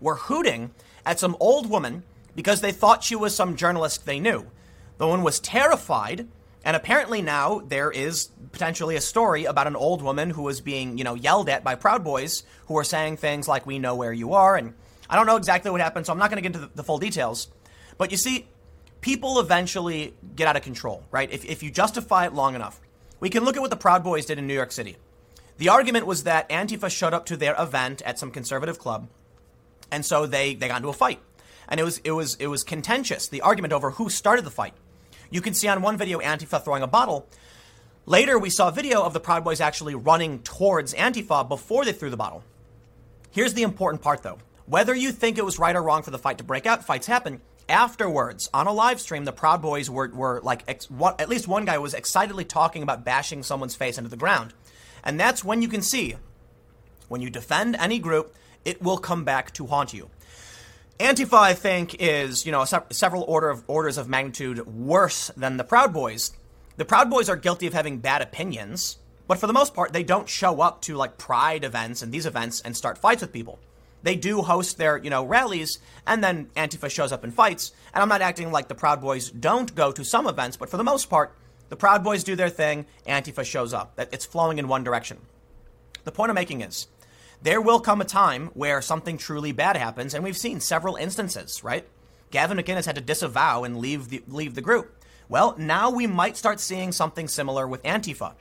were hooting at some old woman because they thought she was some journalist they knew. The woman was terrified, and apparently now there is potentially a story about an old woman who was being, you know, yelled at by Proud Boys who were saying things like, We know where you are, and I don't know exactly what happened, so I'm not going to get into the, the, full details. But you see, people eventually get out of control, right? If, if you justify it long enough. We can look at what the Proud Boys did in New York City. The argument was that Antifa showed up to their event at some conservative club, and so they, they got into a fight. and it was it was it was contentious. The argument over who started the fight. You can see on one video Antifa throwing a bottle. Later, we saw video of the Proud Boys actually running towards Antifa before they threw the bottle. Here's the important part, though. Whether you think it was right or wrong for the fight to break out, fights happen. Afterwards, on a live stream, the Proud Boys were, were like, ex- at least one guy was excitedly talking about bashing someone's face into the ground. And that's when you can see when you defend any group, it will come back to haunt you. Antifa, I think, is you know se- several order of orders of magnitude worse than the Proud Boys. The Proud Boys are guilty of having bad opinions, but for the most part, they don't show up to like pride events and these events and start fights with people. They do host their, you know, rallies, and then Antifa shows up and fights. And I'm not acting like the Proud Boys don't go to some events, but for the most part, the Proud Boys do their thing, Antifa shows up. It's flowing in one direction. The point I'm making is there will come a time where something truly bad happens, and we've seen several instances, right? Gavin McInnes had to disavow and leave the, leave the group. Well, now we might start seeing something similar with Antifa.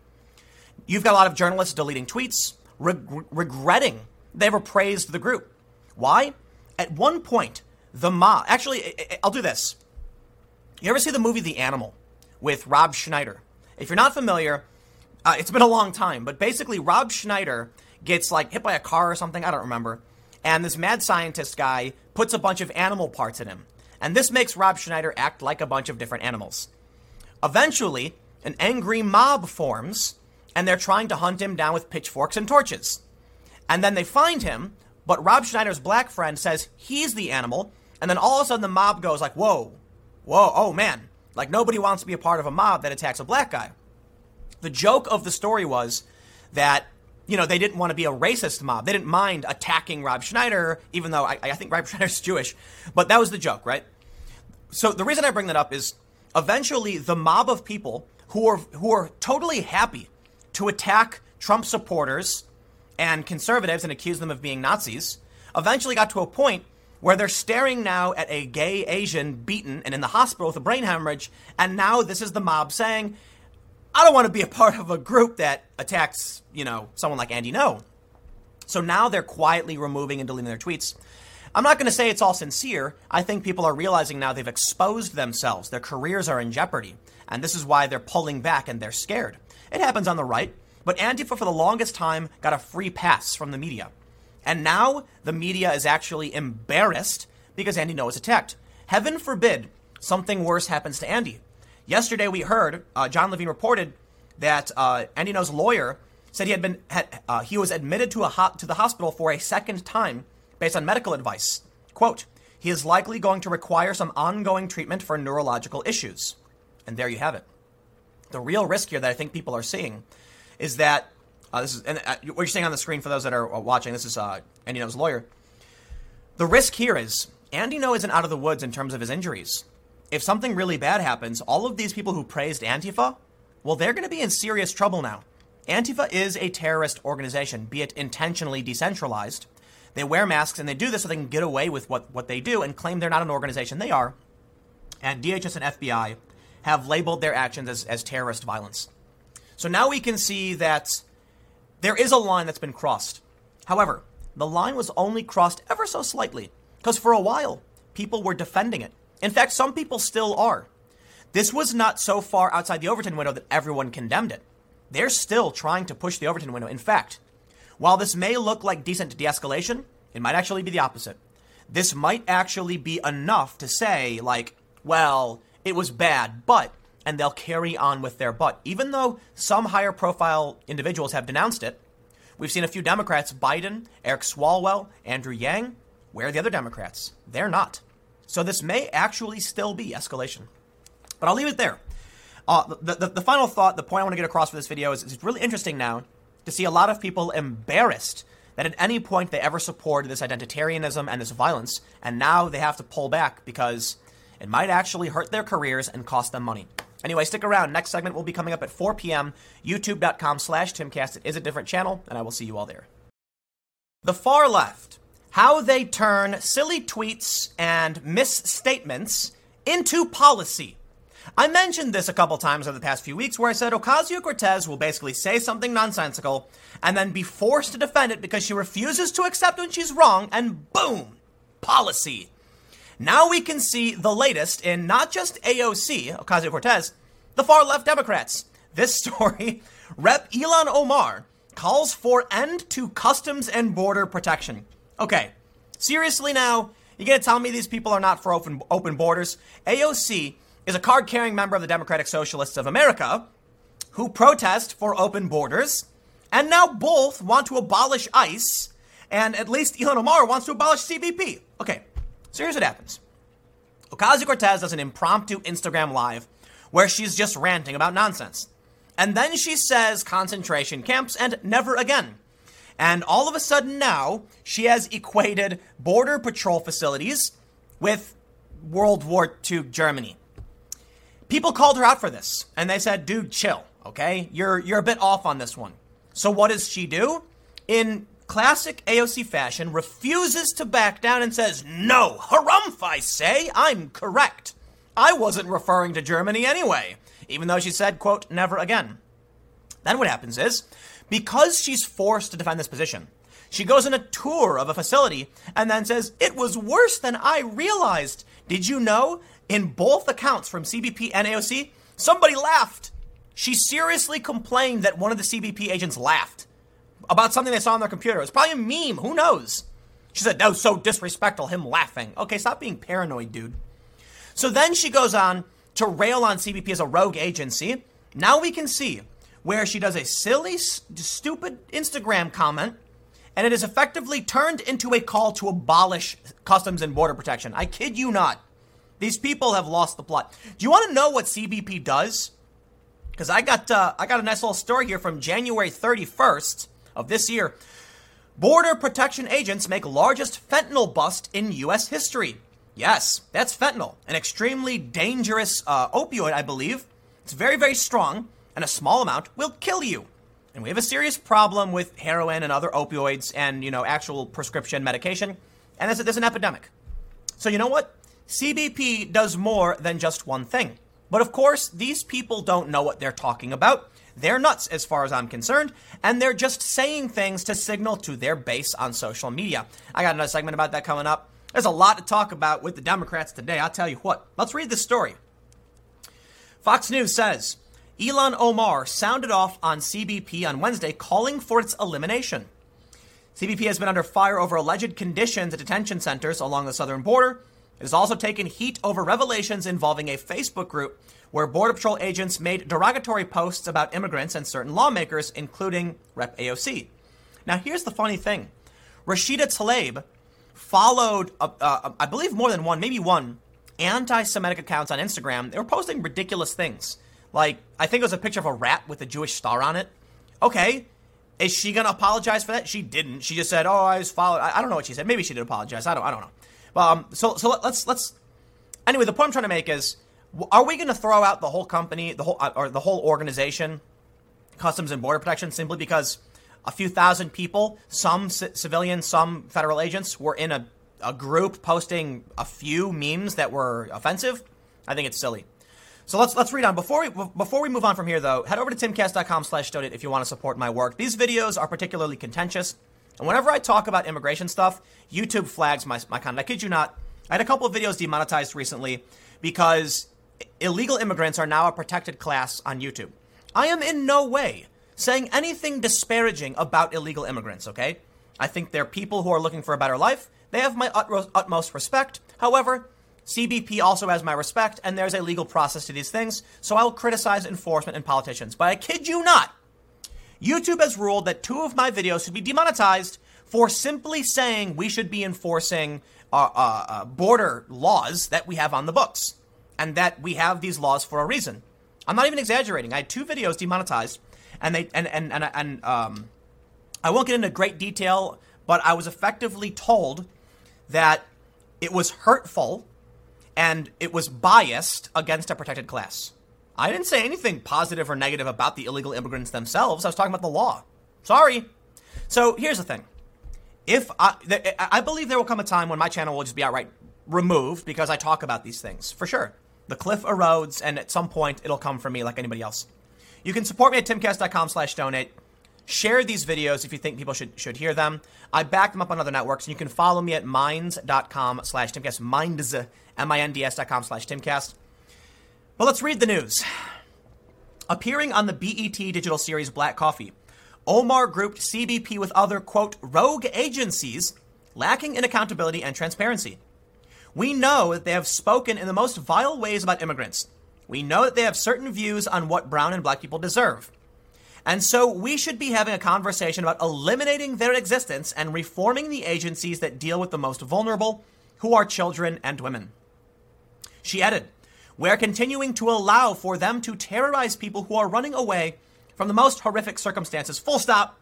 You've got a lot of journalists deleting tweets, reg- regretting they ever praised the group. Why? At one point, the mob. Actually, I'll do this. You ever see the movie The Animal with Rob Schneider? If you're not familiar, uh, it's been a long time, but basically, Rob Schneider gets like hit by a car or something. I don't remember. And this mad scientist guy puts a bunch of animal parts in him. And this makes Rob Schneider act like a bunch of different animals. Eventually, an angry mob forms, and they're trying to hunt him down with pitchforks and torches. And then they find him, but Rob Schneider's black friend says he's the animal, and then all of a sudden the mob goes like, whoa, whoa, oh man. Like nobody wants to be a part of a mob that attacks a black guy. The joke of the story was that, you know, they didn't want to be a racist mob. They didn't mind attacking Rob Schneider, even though I, I think Rob Schneider's Jewish. But that was the joke, right? So the reason I bring that up is eventually the mob of people who are who are totally happy to attack Trump supporters and conservatives and accuse them of being Nazis, eventually got to a point where they're staring now at a gay Asian beaten and in the hospital with a brain hemorrhage, and now this is the mob saying, I don't want to be a part of a group that attacks, you know, someone like Andy Ngo. So now they're quietly removing and deleting their tweets. I'm not going to say it's all sincere. I think people are realizing now they've exposed themselves. Their careers are in jeopardy. And this is why they're pulling back and they're scared. It happens on the right. But Antifa, for the longest time, got a free pass from the media. And now the media is actually embarrassed because Andy Ngo is attacked. Heaven forbid something worse happens to Andy. Yesterday we heard uh, John Levine reported that uh, Andy Ngo's lawyer said he had been had, uh, he was admitted to a ho- to the hospital for a second time based on medical advice. Quote: He is likely going to require some ongoing treatment for neurological issues. And there you have it. The real risk here that I think people are seeing is that uh, this is and uh, what you're seeing on the screen for those that are uh, watching. This is uh, Andy Ngo's lawyer. The risk here is Andy Ngo isn't out of the woods in terms of his injuries. If something really bad happens, all of these people who praised Antifa, well, they're going to be in serious trouble now. Antifa is a terrorist organization, be it intentionally decentralized. They wear masks and they do this so they can get away with what, what they do and claim they're not an organization. They are. And DHS and FBI have labeled their actions as, as terrorist violence. So now we can see that there is a line that's been crossed. However, the line was only crossed ever so slightly, because for a while, people were defending it. In fact, some people still are. This was not so far outside the Overton window that everyone condemned it. They're still trying to push the Overton window. In fact, while this may look like decent de escalation, it might actually be the opposite. This might actually be enough to say, like, well, it was bad, but and they'll carry on with their butt. Even though some higher profile individuals have denounced it, we've seen a few Democrats, Biden, Eric Swalwell, Andrew Yang. Where are the other Democrats? They're not. So this may actually still be escalation. But I'll leave it there. Uh, the, the, the, final thought, the point I want to get across for this video is it's really interesting now to see a lot of people embarrassed that at any point they ever supported this identitarianism and this violence, and now they have to pull back because it might actually hurt their careers and cost them money. Anyway, stick around. Next segment will be coming up at 4 p.m. YouTube.com slash Timcast. It is a different channel, and I will see you all there. The far left. How they turn silly tweets and misstatements into policy. I mentioned this a couple times over the past few weeks where I said Ocasio Cortez will basically say something nonsensical and then be forced to defend it because she refuses to accept when she's wrong, and boom, policy. Now we can see the latest in not just AOC, Ocasio Cortez, the far left Democrats. This story Rep. Ilhan Omar calls for end to customs and border protection. Okay, seriously now, you gonna tell me these people are not for open, open borders? AOC is a card carrying member of the Democratic Socialists of America who protest for open borders, and now both want to abolish ICE, and at least Ilhan Omar wants to abolish CBP. Okay, so here's what happens Ocasio Cortez does an impromptu Instagram live where she's just ranting about nonsense. And then she says concentration camps and never again. And all of a sudden now, she has equated border patrol facilities with World War II Germany. People called her out for this, and they said, dude, chill, okay? You're, you're a bit off on this one. So what does she do? In classic AOC fashion, refuses to back down and says, no, harumph, I say, I'm correct. I wasn't referring to Germany anyway, even though she said, quote, never again. Then what happens is, because she's forced to defend this position, she goes on a tour of a facility and then says, It was worse than I realized. Did you know? In both accounts from CBP and AOC, somebody laughed. She seriously complained that one of the CBP agents laughed about something they saw on their computer. It was probably a meme. Who knows? She said, That was so disrespectful, him laughing. Okay, stop being paranoid, dude. So then she goes on to rail on CBP as a rogue agency. Now we can see where she does a silly, stupid Instagram comment, and it is effectively turned into a call to abolish customs and border protection. I kid you not. These people have lost the plot. Do you want to know what CBP does? Because I got uh, I got a nice little story here from January 31st of this year. Border protection agents make largest fentanyl bust in U.S. history. Yes, that's fentanyl, an extremely dangerous uh, opioid, I believe. It's very, very strong and a small amount will kill you. And we have a serious problem with heroin and other opioids and, you know, actual prescription medication. And there's, there's an epidemic. So, you know what? CBP does more than just one thing. But of course, these people don't know what they're talking about. They're nuts as far as I'm concerned, and they're just saying things to signal to their base on social media. I got another segment about that coming up. There's a lot to talk about with the Democrats today. I'll tell you what. Let's read this story. Fox News says Ilhan Omar sounded off on CBP on Wednesday, calling for its elimination. CBP has been under fire over alleged conditions at detention centers along the southern border. It has also taken heat over revelations involving a Facebook group where Border Patrol agents made derogatory posts about immigrants and certain lawmakers, including Rep. AOC. Now, here's the funny thing Rashida Tlaib followed, uh, uh, I believe, more than one, maybe one, anti Semitic accounts on Instagram. They were posting ridiculous things. Like, I think it was a picture of a rat with a Jewish star on it. Okay. Is she going to apologize for that? She didn't. She just said, "Oh, I was followed." I, I, don't know what she said. Maybe she did apologize. I don't. I don't know. Um, so so let's let's. Anyway, the point I'm trying to make is, are we going to throw out the whole company, the whole uh, or the whole organization, Customs and Border Protection, simply because a few thousand people, some c- civilians, some federal agents, were in a a group posting a few memes that were offensive? I think it's silly. So let's let's read on. Before we before we move on from here, though, head over to timcast.com slash donate if you want to support my work. These videos are particularly contentious, and whenever I talk about immigration stuff, YouTube flags my my content. I kid you not. I had a couple of videos demonetized recently because illegal immigrants are now a protected class on YouTube. I am in no way saying anything disparaging about illegal immigrants. Okay, I think they're people who are looking for a better life. They have my utmost respect. However, CBP also has my respect, and there's a legal process to these things, so I will criticize enforcement and politicians. But I kid you not, YouTube has ruled that two of my videos should be demonetized for simply saying we should be enforcing uh, uh, uh, border laws that we have on the books, and that we have these laws for a reason. I'm not even exaggerating. I had two videos demonetized, and they and and and, and um, I won't get into great detail, but I was effectively told that it was hurtful and it was biased against a protected class. I didn't say anything positive or negative about the illegal immigrants themselves. I was talking about the law. Sorry. So here's the thing. If I, I believe there will come a time when my channel will just be outright removed because I talk about these things for sure. The cliff erodes, and at some point it'll come from me like anybody else. You can support me at timcast.com slash donate. Share these videos if you think people should should hear them. I back them up on other networks, and you can follow me at minds.com slash timcast, minds, M-I-N-D-S.com slash timcast. But let's read the news. Appearing on the BET digital series Black Coffee, Omar grouped CBP with other, quote, rogue agencies lacking in accountability and transparency. We know that they have spoken in the most vile ways about immigrants. We know that they have certain views on what brown and black people deserve. And so we should be having a conversation about eliminating their existence and reforming the agencies that deal with the most vulnerable, who are children and women. She added, We're continuing to allow for them to terrorize people who are running away from the most horrific circumstances. Full stop.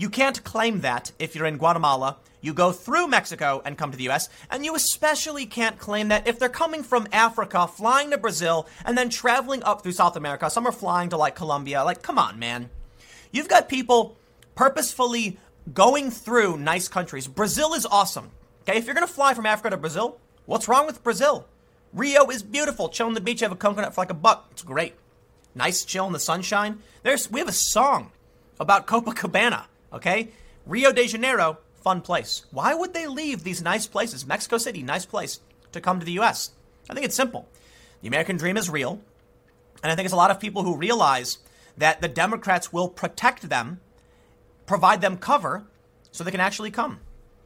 You can't claim that if you're in Guatemala. You go through Mexico and come to the US, and you especially can't claim that if they're coming from Africa, flying to Brazil, and then traveling up through South America. Some are flying to like Colombia. Like, come on, man. You've got people purposefully going through nice countries. Brazil is awesome. Okay, if you're gonna fly from Africa to Brazil, what's wrong with Brazil? Rio is beautiful. Chill on the beach, have a coconut for like a buck. It's great. Nice chill in the sunshine. There's we have a song about Copacabana, okay? Rio de Janeiro, fun place. Why would they leave these nice places? Mexico City, nice place, to come to the US? I think it's simple. The American dream is real. And I think it's a lot of people who realize that the Democrats will protect them, provide them cover, so they can actually come.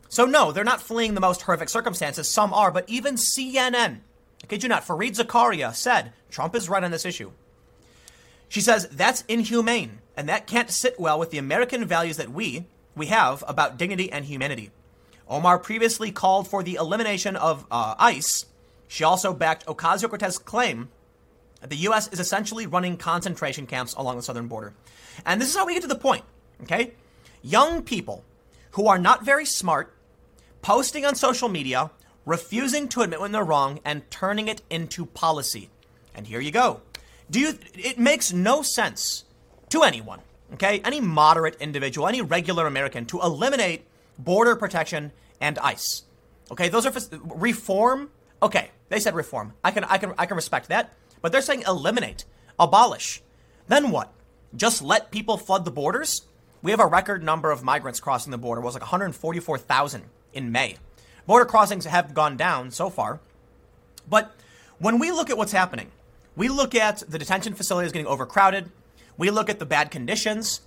So, no, they're not fleeing the most horrific circumstances. Some are, but even CNN, I kid you not, Fareed Zakaria said Trump is right on this issue. She says that's inhumane, and that can't sit well with the American values that we, we have about dignity and humanity. Omar previously called for the elimination of uh, ICE. She also backed Ocasio Cortez's claim that the U.S. is essentially running concentration camps along the southern border. And this is how we get to the point, okay? Young people who are not very smart, posting on social media, refusing to admit when they're wrong, and turning it into policy. And here you go. Do you, it makes no sense to anyone, okay, any moderate individual, any regular American to eliminate border protection and ICE. Okay, those are reform. Okay, they said reform. I can, I can, I can respect that. But they're saying eliminate, abolish. Then what? Just let people flood the borders? We have a record number of migrants crossing the border. It was like 144,000 in May. Border crossings have gone down so far. But when we look at what's happening, we look at the detention facilities getting overcrowded. We look at the bad conditions.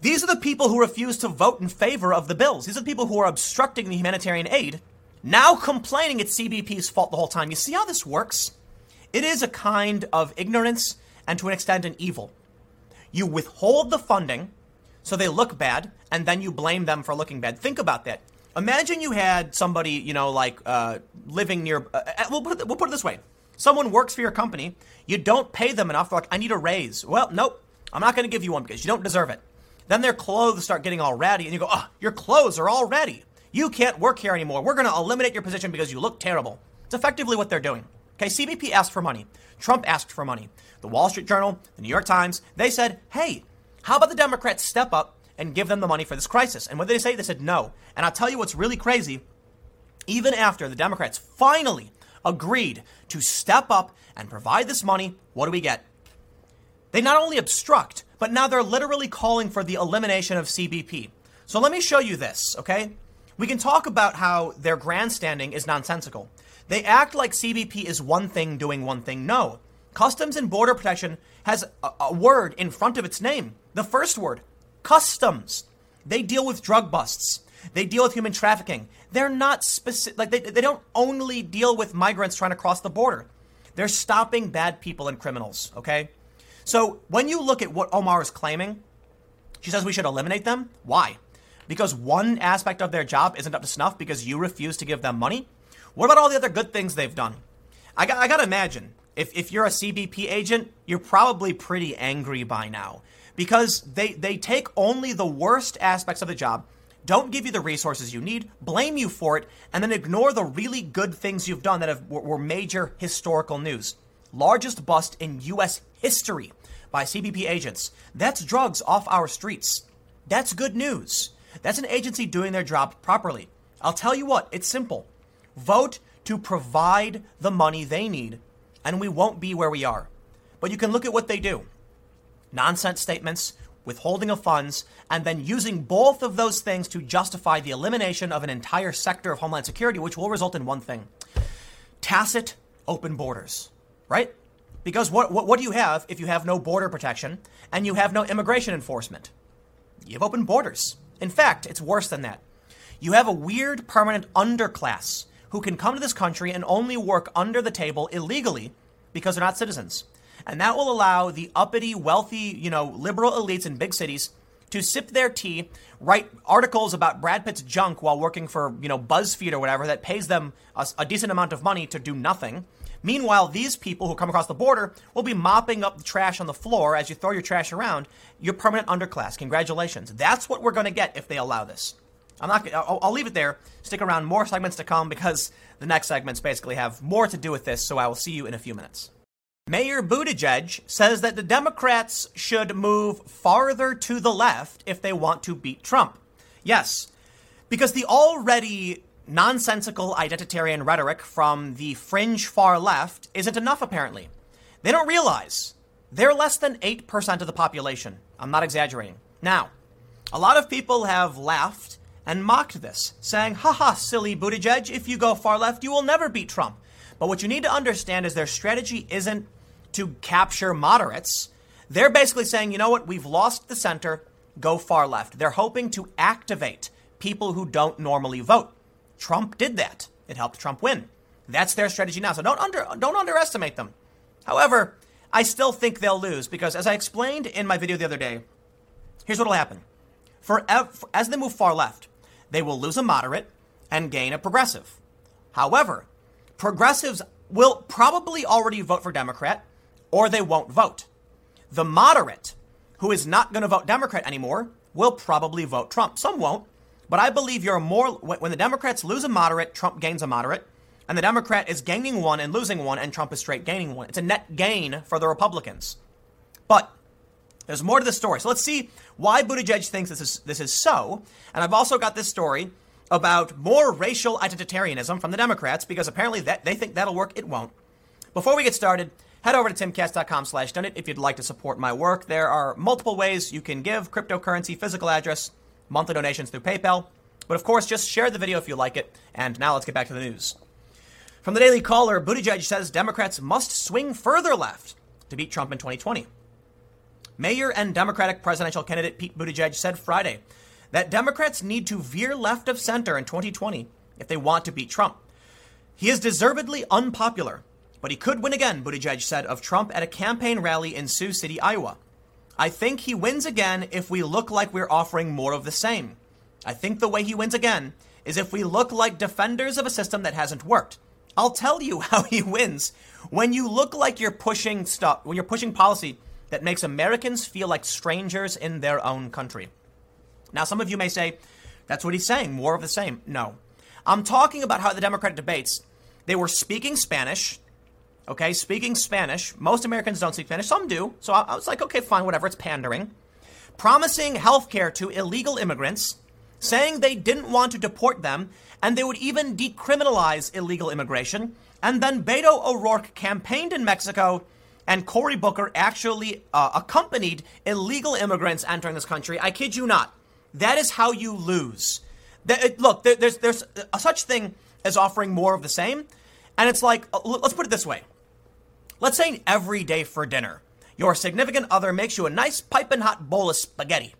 These are the people who refuse to vote in favor of the bills. These are the people who are obstructing the humanitarian aid, now complaining it's CBP's fault the whole time. You see how this works? It is a kind of ignorance and to an extent an evil. You withhold the funding so they look bad, and then you blame them for looking bad. Think about that. Imagine you had somebody, you know, like uh, living near. Uh, uh we'll, put it, we'll put it this way Someone works for your company, you don't pay them enough. They're like, I need a raise. Well, nope, I'm not going to give you one because you don't deserve it. Then their clothes start getting all ratty, and you go, oh, your clothes are all ratty. You can't work here anymore. We're going to eliminate your position because you look terrible. It's effectively what they're doing. Okay, CBP asked for money. Trump asked for money. The Wall Street Journal, the New York Times, they said, hey, how about the Democrats step up and give them the money for this crisis? And what did they say? They said no. And I'll tell you what's really crazy. Even after the Democrats finally agreed to step up and provide this money, what do we get? They not only obstruct, but now they're literally calling for the elimination of CBP. So let me show you this, okay? We can talk about how their grandstanding is nonsensical. They act like CBP is one thing doing one thing. No. Customs and Border Protection has a, a word in front of its name. The first word, customs. They deal with drug busts. They deal with human trafficking. They're not specific, like, they, they don't only deal with migrants trying to cross the border. They're stopping bad people and criminals, okay? So when you look at what Omar is claiming, she says we should eliminate them. Why? Because one aspect of their job isn't up to snuff because you refuse to give them money? What about all the other good things they've done? I got, I got to imagine if, if you're a CBP agent, you're probably pretty angry by now because they, they take only the worst aspects of the job don't give you the resources you need, blame you for it, and then ignore the really good things you've done that have, were major historical news. Largest bust in U.S. history by CBP agents. That's drugs off our streets. That's good news. That's an agency doing their job properly. I'll tell you what, it's simple. Vote to provide the money they need, and we won't be where we are. But you can look at what they do nonsense statements, withholding of funds, and then using both of those things to justify the elimination of an entire sector of Homeland Security, which will result in one thing tacit open borders, right? Because what, what, what do you have if you have no border protection and you have no immigration enforcement? You have open borders. In fact, it's worse than that. You have a weird permanent underclass who can come to this country and only work under the table illegally because they're not citizens. And that will allow the uppity, wealthy, you know, liberal elites in big cities to sip their tea, write articles about Brad Pitt's junk while working for, you know, BuzzFeed or whatever that pays them a, a decent amount of money to do nothing. Meanwhile, these people who come across the border will be mopping up the trash on the floor as you throw your trash around. Your permanent underclass. Congratulations. That's what we're going to get if they allow this. I'm not. I'll, I'll leave it there. Stick around. More segments to come because the next segments basically have more to do with this. So I will see you in a few minutes. Mayor Buttigieg says that the Democrats should move farther to the left if they want to beat Trump. Yes, because the already nonsensical identitarian rhetoric from the fringe far left isn't enough, apparently. They don't realize they're less than 8% of the population. I'm not exaggerating. Now, a lot of people have laughed and mocked this, saying, haha, silly Buttigieg, if you go far left, you will never beat Trump. But what you need to understand is their strategy isn't to capture moderates. They're basically saying, you know what, we've lost the center, go far left. They're hoping to activate people who don't normally vote. Trump did that. It helped Trump win. That's their strategy now. So don't under don't underestimate them. However, I still think they'll lose because as I explained in my video the other day, here's what will happen. For as they move far left, they will lose a moderate and gain a progressive. However, progressives will probably already vote for Democrat or they won't vote. The moderate, who is not going to vote Democrat anymore, will probably vote Trump. Some won't, but I believe you're more, when the Democrats lose a moderate, Trump gains a moderate, and the Democrat is gaining one and losing one, and Trump is straight gaining one. It's a net gain for the Republicans. But there's more to the story. So let's see why Buttigieg thinks this is, this is so. And I've also got this story about more racial identitarianism from the Democrats because apparently that, they think that'll work. It won't. Before we get started, head over to timcast.com slash donate if you'd like to support my work. There are multiple ways you can give cryptocurrency, physical address, monthly donations through PayPal. But of course, just share the video if you like it. And now let's get back to the news. From the Daily Caller, Buttigieg says Democrats must swing further left to beat Trump in 2020. Mayor and Democratic presidential candidate Pete Buttigieg said Friday that Democrats need to veer left of center in 2020 if they want to beat Trump. He is deservedly unpopular, but he could win again, Buttigieg said of Trump at a campaign rally in Sioux City, Iowa. I think he wins again if we look like we're offering more of the same. I think the way he wins again is if we look like defenders of a system that hasn't worked. I'll tell you how he wins when you look like you're pushing stuff, when you're pushing policy that makes Americans feel like strangers in their own country. Now, some of you may say, that's what he's saying, more of the same. No. I'm talking about how the Democratic debates, they were speaking Spanish, okay, speaking Spanish. Most Americans don't speak Spanish, some do. So I, was like, okay, fine, whatever, it's pandering. Promising health care to illegal immigrants, saying they didn't want to deport them, and they would even decriminalize illegal immigration. And then Beto O'Rourke campaigned in Mexico, and Cory Booker actually uh, accompanied illegal immigrants entering this country. I kid you not. That is how you lose. That, look, there, there's there's a such thing as offering more of the same, and it's like uh, let's put it this way: let's say every day for dinner, your significant other makes you a nice piping hot bowl of spaghetti,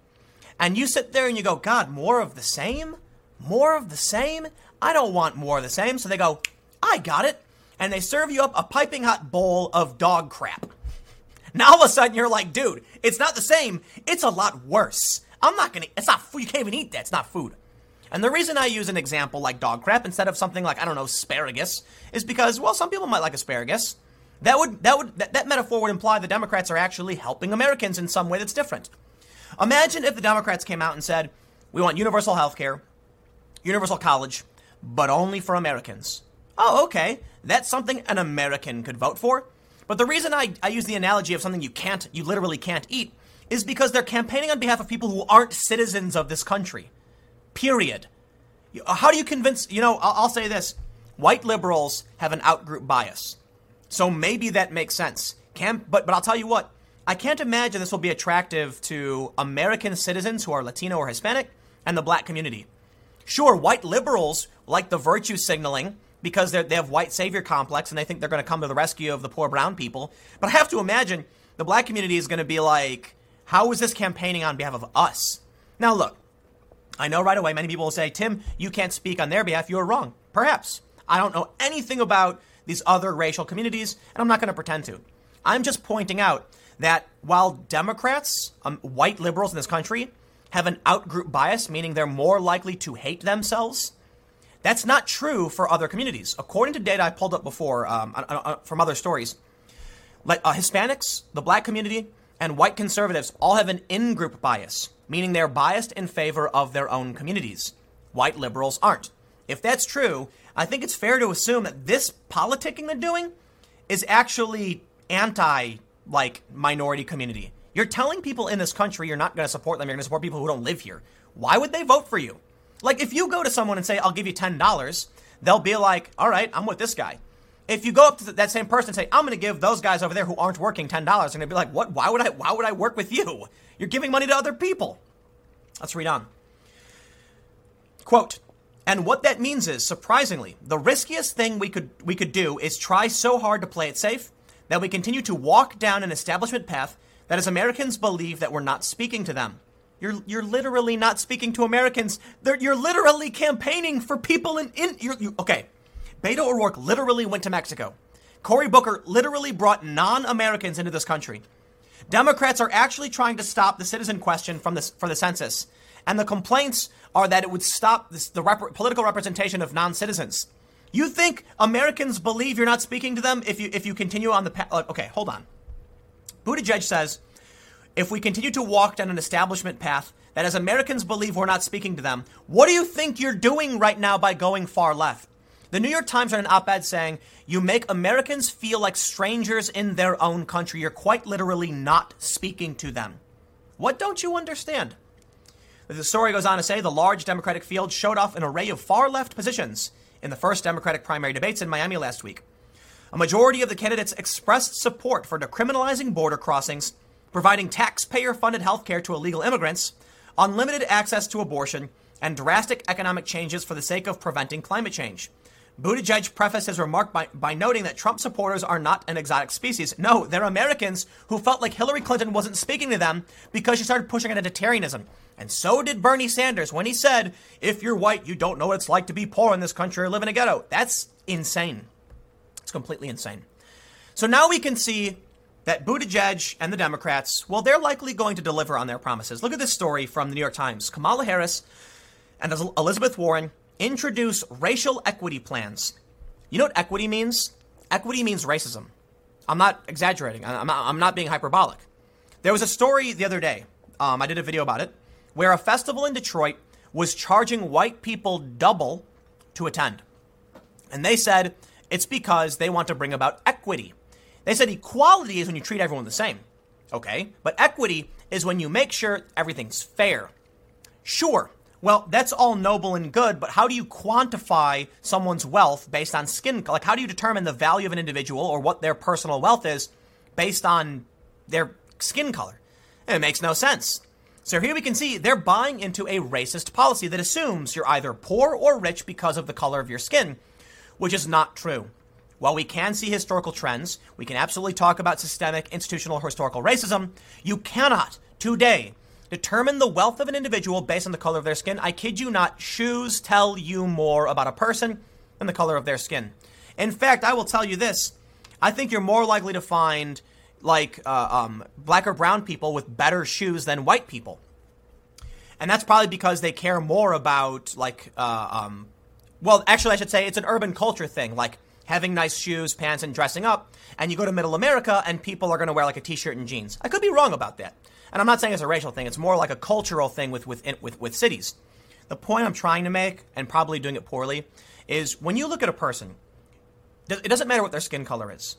and you sit there and you go, God, more of the same, more of the same. I don't want more of the same. So they go, I got it, and they serve you up a piping hot bowl of dog crap. Now all of a sudden you're like, dude, it's not the same. It's a lot worse. I'm not gonna, it's not food. You can't even eat that. It's not food. And the reason I use an example like dog crap instead of something like, I don't know, asparagus is because, well, some people might like asparagus. That would, that would, that, that metaphor would imply the Democrats are actually helping Americans in some way that's different. Imagine if the Democrats came out and said, we want universal health care, universal college, but only for Americans. Oh, okay. That's something an American could vote for. But the reason I, I use the analogy of something you can't, you literally can't eat, is because they're campaigning on behalf of people who aren't citizens of this country. Period. How do you convince, you know, I'll, I'll say this white liberals have an outgroup bias. So maybe that makes sense. Camp, but, but I'll tell you what, I can't imagine this will be attractive to American citizens who are Latino or Hispanic and the black community. Sure, white liberals like the virtue signaling because they have white savior complex and they think they're going to come to the rescue of the poor brown people. But I have to imagine the black community is going to be like, how is this campaigning on behalf of us? Now, look, I know right away many people will say, Tim, you can't speak on their behalf. You're wrong. Perhaps. I don't know anything about these other racial communities, and I'm not going to pretend to. I'm just pointing out that while Democrats, um, white liberals in this country, have an outgroup bias, meaning they're more likely to hate themselves, that's not true for other communities. According to data I pulled up before um, from other stories, like uh, Hispanics, the black community, and white conservatives all have an in group bias, meaning they're biased in favor of their own communities. White liberals aren't. If that's true, I think it's fair to assume that this politicking they're doing is actually anti like minority community. You're telling people in this country you're not going to support them, you're going to support people who don't live here. Why would they vote for you? Like if you go to someone and say, I'll give you $10, they'll be like, all right, I'm with this guy. If you go up to that same person and say, I'm going to give those guys over there who aren't working $10, they're going to be like, what? Why would I, why would I work with you? You're giving money to other people. Let's read on. Quote, and what that means is, surprisingly, the riskiest thing we could we could do is try so hard to play it safe that we continue to walk down an establishment path that as Americans believe that we're not speaking to them. You're, you're literally not speaking to Americans. They're, you're literally campaigning for people in. in you're, you, okay. Beto O'Rourke literally went to Mexico. Cory Booker literally brought non Americans into this country. Democrats are actually trying to stop the citizen question from this, for the census. And the complaints are that it would stop this, the rep- political representation of non citizens. You think Americans believe you're not speaking to them if you, if you continue on the path? Okay, hold on. Buttigieg says if we continue to walk down an establishment path that as Americans believe we're not speaking to them, what do you think you're doing right now by going far left? The New York Times ran an op ed saying, You make Americans feel like strangers in their own country. You're quite literally not speaking to them. What don't you understand? The story goes on to say the large Democratic field showed off an array of far left positions in the first Democratic primary debates in Miami last week. A majority of the candidates expressed support for decriminalizing border crossings providing taxpayer funded health care to illegal immigrants, unlimited access to abortion, and drastic economic changes for the sake of preventing climate change. Buttigieg prefaced his remark by, by noting that Trump supporters are not an exotic species. No, they're Americans who felt like Hillary Clinton wasn't speaking to them because she started pushing identitarianism. And so did Bernie Sanders when he said, if you're white, you don't know what it's like to be poor in this country or live in a ghetto. That's insane. It's completely insane. So now we can see that Buttigieg and the Democrats, well, they're likely going to deliver on their promises. Look at this story from the New York Times. Kamala Harris and Elizabeth Warren introduce racial equity plans. You know what equity means? Equity means racism. I'm not exaggerating. I'm not, I'm not being hyperbolic. There was a story the other day. Um, I did a video about it where a festival in Detroit was charging white people double to attend. And they said it's because they want to bring about equity. They said equality is when you treat everyone the same. Okay, but equity is when you make sure everything's fair. Sure, well, that's all noble and good, but how do you quantify someone's wealth based on skin? Color? Like, how do you determine the value of an individual or what their personal wealth is based on their skin color? It makes no sense. So here we can see they're buying into a racist policy that assumes you're either poor or rich because of the color of your skin, which is not true. While we can see historical trends, we can absolutely talk about systemic, institutional, historical racism. You cannot today determine the wealth of an individual based on the color of their skin. I kid you not, shoes tell you more about a person than the color of their skin. In fact, I will tell you this I think you're more likely to find like uh, um, black or brown people with better shoes than white people. And that's probably because they care more about like, uh, um, well, actually, I should say it's an urban culture thing. Like having nice shoes, pants, and dressing up, and you go to middle America and people are going to wear like a t-shirt and jeans. I could be wrong about that. And I'm not saying it's a racial thing. It's more like a cultural thing with, with, with, with cities. The point I'm trying to make, and probably doing it poorly, is when you look at a person, it doesn't matter what their skin color is.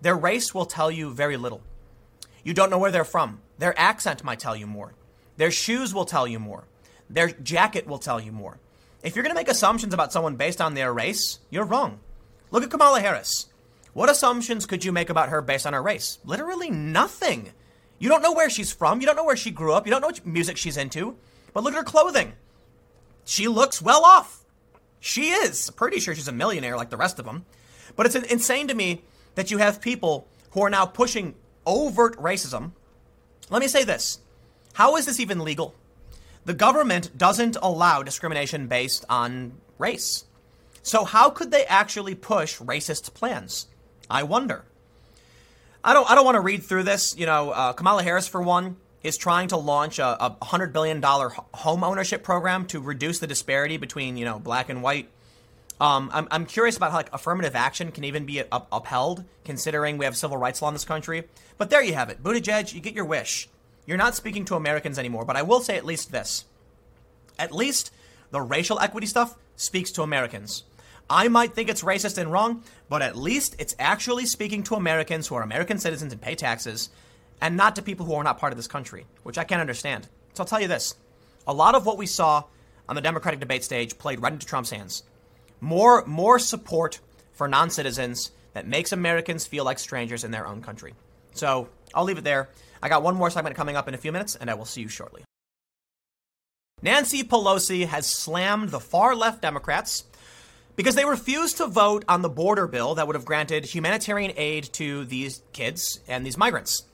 Their race will tell you very little. You don't know where they're from. Their accent might tell you more. Their shoes will tell you more. Their jacket will tell you more. If you're going to make assumptions about someone based on their race, you're wrong. Look at Kamala Harris. What assumptions could you make about her based on her race? Literally nothing. You don't know where she's from. You don't know where she grew up. You don't know what music she's into. But look at her clothing. She looks well off. She is. Pretty sure she's a millionaire like the rest of them. But it's insane to me that you have people who are now pushing overt racism. Let me say this How is this even legal? The government doesn't allow discrimination based on race. So, how could they actually push racist plans? I wonder. I don't, I don't want to read through this. You know, uh, Kamala Harris, for one, is trying to launch a, a $100 billion home ownership program to reduce the disparity between, you know, black and white. Um, I'm, I'm curious about how like affirmative action can even be up, upheld, considering we have civil rights law in this country. But there you have it, Buttigieg. You get your wish. You're not speaking to Americans anymore. But I will say at least this: at least the racial equity stuff speaks to Americans. I might think it's racist and wrong, but at least it's actually speaking to Americans who are American citizens and pay taxes and not to people who are not part of this country, which I can't understand. So I'll tell you this a lot of what we saw on the Democratic debate stage played right into Trump's hands. More, more support for non citizens that makes Americans feel like strangers in their own country. So I'll leave it there. I got one more segment coming up in a few minutes, and I will see you shortly. Nancy Pelosi has slammed the far left Democrats because they refused to vote on the border bill that would have granted humanitarian aid to these kids and these migrants.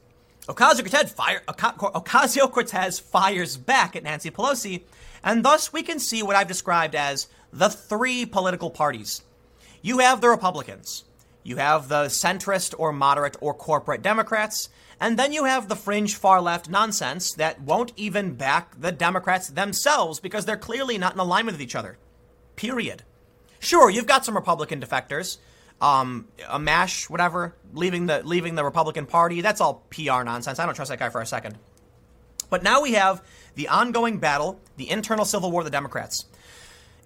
Fire, Ocasio-Cortez fires back at Nancy Pelosi, and thus we can see what I've described as the three political parties. You have the Republicans, you have the centrist or moderate or corporate Democrats, and then you have the fringe far left nonsense that won't even back the Democrats themselves because they're clearly not in alignment with each other. Period. Sure, you've got some Republican defectors um, Amash, whatever, leaving the leaving the Republican Party. That's all PR nonsense. I don't trust that guy for a second. But now we have the ongoing battle, the internal civil war of the Democrats.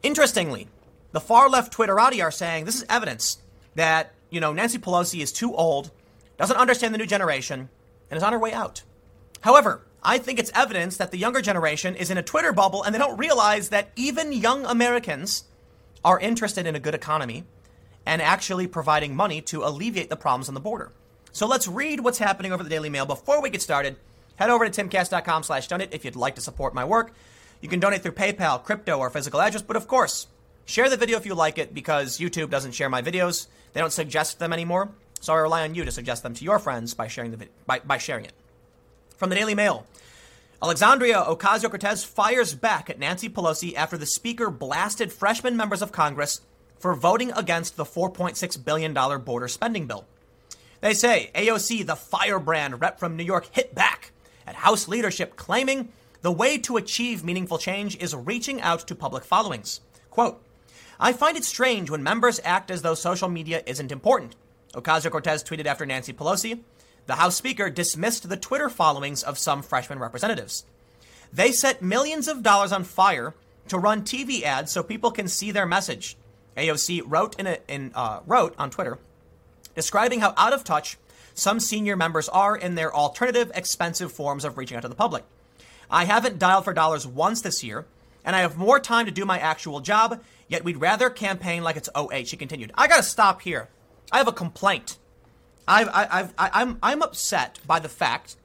Interestingly, the far left Twitterati are saying this is evidence that you know Nancy Pelosi is too old, doesn't understand the new generation, and is on her way out. However, I think it's evidence that the younger generation is in a Twitter bubble and they don't realize that even young Americans are interested in a good economy and actually providing money to alleviate the problems on the border. So let's read what's happening over the Daily Mail. Before we get started, head over to timcast.com slash donate if you'd like to support my work. You can donate through PayPal, crypto, or physical address, but of course, share the video if you like it because YouTube doesn't share my videos. They don't suggest them anymore. So I rely on you to suggest them to your friends by sharing the by, by sharing it. From the Daily Mail, Alexandria Ocasio-Cortez fires back at Nancy Pelosi after the speaker blasted freshman members of Congress for voting against the $4.6 billion border spending bill. They say AOC, the firebrand rep from New York, hit back at House leadership, claiming the way to achieve meaningful change is reaching out to public followings. Quote, I find it strange when members act as though social media isn't important. Ocasio Cortez tweeted after Nancy Pelosi. The House Speaker dismissed the Twitter followings of some freshman representatives. They set millions of dollars on fire to run TV ads so people can see their message. AOC wrote in, a, in uh, wrote on Twitter, describing how out of touch some senior members are in their alternative, expensive forms of reaching out to the public. I haven't dialed for dollars once this year, and I have more time to do my actual job. Yet we'd rather campaign like it's 08. She continued. I got to stop here. I have a complaint. I've, I've, I'm, I'm upset by the fact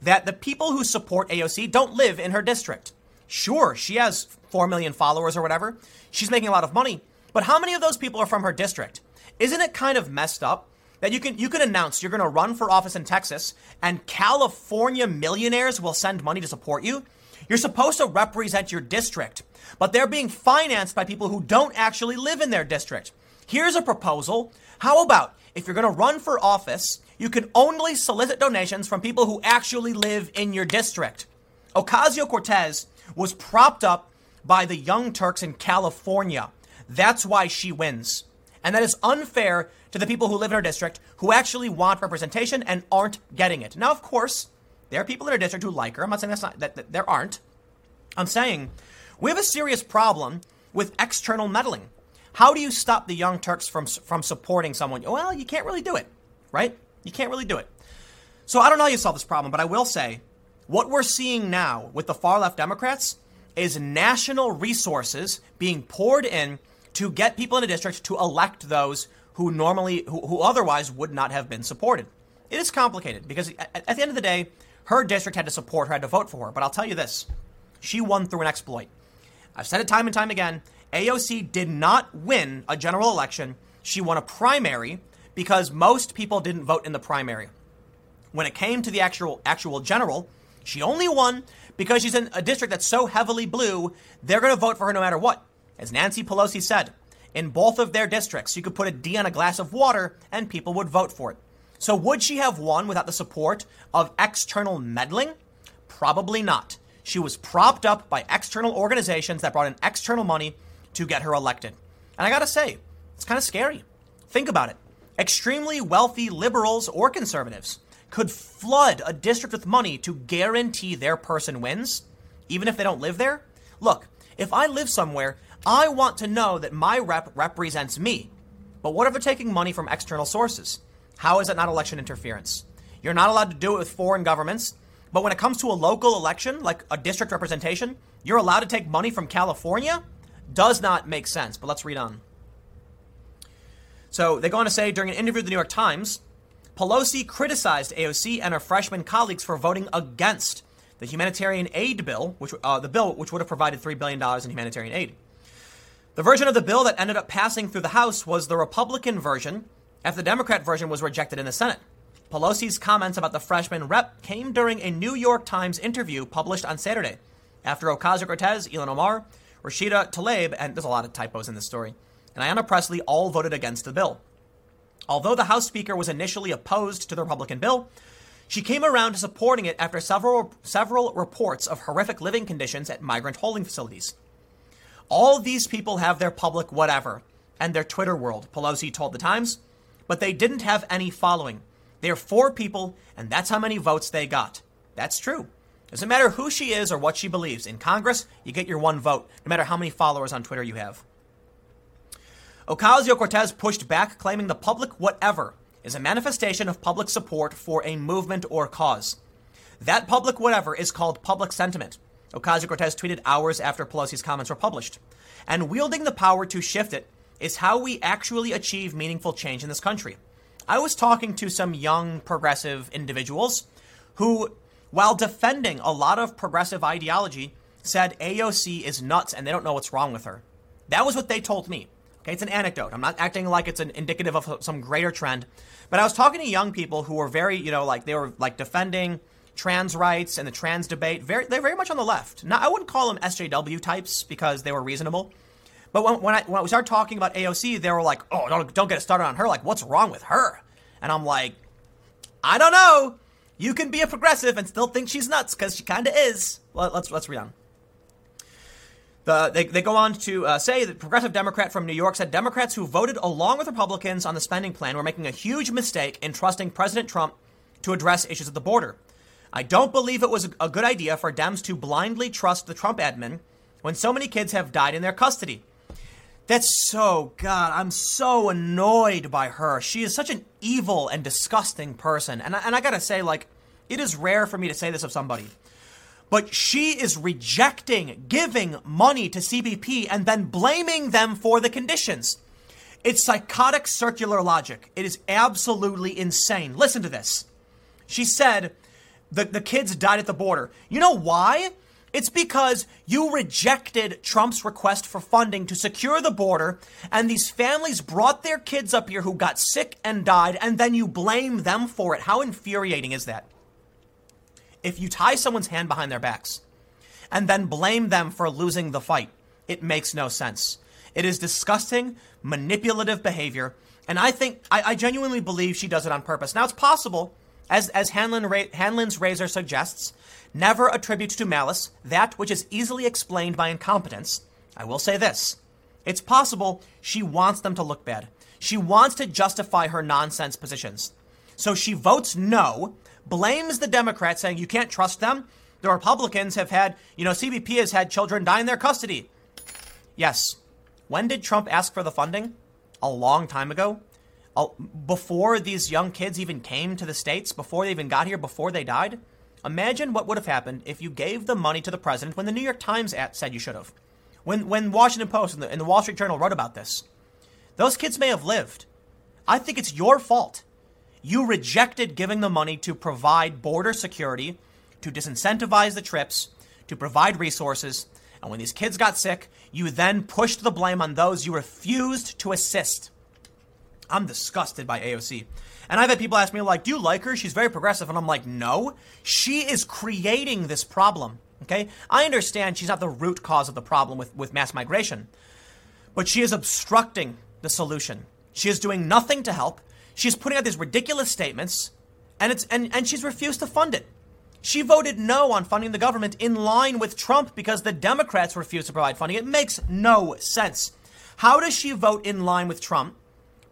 that the people who support AOC don't live in her district. Sure, she has 4 million followers or whatever. She's making a lot of money. But how many of those people are from her district? Isn't it kind of messed up that you can you can announce you're going to run for office in Texas and California millionaires will send money to support you? You're supposed to represent your district, but they're being financed by people who don't actually live in their district. Here's a proposal. How about if you're going to run for office, you can only solicit donations from people who actually live in your district? Ocasio Cortez was propped up by the Young Turks in California. That's why she wins. And that is unfair to the people who live in her district who actually want representation and aren't getting it. Now, of course, there are people in her district who like her. I'm not saying that's not that, that there aren't. I'm saying we have a serious problem with external meddling. How do you stop the Young Turks from from supporting someone? Well, you can't really do it, right? You can't really do it. So I don't know how you solve this problem, but I will say what we're seeing now with the far left Democrats is national resources being poured in to get people in a district to elect those who normally, who, who otherwise would not have been supported. It is complicated because at, at the end of the day, her district had to support her, had to vote for her. But I'll tell you this she won through an exploit. I've said it time and time again. AOC did not win a general election. She won a primary because most people didn't vote in the primary. When it came to the actual actual general, she only won because she's in a district that's so heavily blue, they're going to vote for her no matter what. As Nancy Pelosi said, in both of their districts, you could put a D on a glass of water and people would vote for it. So would she have won without the support of external meddling? Probably not. She was propped up by external organizations that brought in external money to get her elected. And I gotta say, it's kind of scary. Think about it. Extremely wealthy liberals or conservatives could flood a district with money to guarantee their person wins, even if they don't live there. Look, if I live somewhere, I want to know that my rep represents me. But what if they're taking money from external sources? How is that not election interference? You're not allowed to do it with foreign governments. But when it comes to a local election, like a district representation, you're allowed to take money from California? Does not make sense. But let's read on. So they go on to say during an interview with the New York Times, Pelosi criticized AOC and her freshman colleagues for voting against the humanitarian aid bill, which uh, the bill which would have provided three billion dollars in humanitarian aid. The version of the bill that ended up passing through the House was the Republican version, after the Democrat version was rejected in the Senate. Pelosi's comments about the freshman rep came during a New York Times interview published on Saturday, after Ocasio Cortez, Ilhan Omar, Rashida Tlaib, and there's a lot of typos in this story, and Ayanna Pressley all voted against the bill. Although the House Speaker was initially opposed to the Republican bill, she came around to supporting it after several, several reports of horrific living conditions at migrant holding facilities. All these people have their public whatever and their Twitter world, Pelosi told the Times, but they didn't have any following. They're four people, and that's how many votes they got. That's true. Doesn't matter who she is or what she believes. In Congress, you get your one vote, no matter how many followers on Twitter you have. Ocasio Cortez pushed back, claiming the public whatever is a manifestation of public support for a movement or cause. That public whatever is called public sentiment. Ocasio Cortez tweeted hours after Pelosi's comments were published. And wielding the power to shift it is how we actually achieve meaningful change in this country. I was talking to some young progressive individuals who, while defending a lot of progressive ideology, said AOC is nuts and they don't know what's wrong with her. That was what they told me. Okay, it's an anecdote. I'm not acting like it's an indicative of some greater trend. But I was talking to young people who were very, you know, like they were like defending trans rights and the trans debate. Very, they're very much on the left. Now, I wouldn't call them SJW types because they were reasonable. But when, when I when I started talking about AOC, they were like, "Oh, don't don't get started on her. Like, what's wrong with her?" And I'm like, "I don't know. You can be a progressive and still think she's nuts because she kind of is." Well, let's let's read on. The, they, they go on to uh, say that progressive Democrat from New York said Democrats who voted along with Republicans on the spending plan were making a huge mistake in trusting President Trump to address issues at the border. I don't believe it was a good idea for Dems to blindly trust the Trump admin when so many kids have died in their custody. That's so, God, I'm so annoyed by her. She is such an evil and disgusting person. And I, and I gotta say, like, it is rare for me to say this of somebody. But she is rejecting giving money to CBP and then blaming them for the conditions. It's psychotic circular logic. It is absolutely insane. Listen to this. She said the, the kids died at the border. You know why? It's because you rejected Trump's request for funding to secure the border, and these families brought their kids up here who got sick and died, and then you blame them for it. How infuriating is that? If you tie someone's hand behind their backs and then blame them for losing the fight, it makes no sense. It is disgusting, manipulative behavior, and I think, I, I genuinely believe she does it on purpose. Now, it's possible, as, as Hanlon, Hanlon's razor suggests, never attribute to malice that which is easily explained by incompetence. I will say this it's possible she wants them to look bad. She wants to justify her nonsense positions. So she votes no, blames the Democrats, saying you can't trust them. The Republicans have had, you know, CBP has had children die in their custody. Yes. When did Trump ask for the funding? A long time ago. Before these young kids even came to the States, before they even got here, before they died. Imagine what would have happened if you gave the money to the president when the New York Times said you should have. When, when Washington Post and the, and the Wall Street Journal wrote about this. Those kids may have lived. I think it's your fault. You rejected giving the money to provide border security to disincentivize the trips, to provide resources, and when these kids got sick, you then pushed the blame on those you refused to assist. I'm disgusted by AOC. And I've had people ask me, like, do you like her? She's very progressive. And I'm like, no. She is creating this problem. Okay? I understand she's not the root cause of the problem with, with mass migration, but she is obstructing the solution. She is doing nothing to help. She's putting out these ridiculous statements, and it's and, and she's refused to fund it. She voted no on funding the government in line with Trump because the Democrats refused to provide funding. It makes no sense. How does she vote in line with Trump?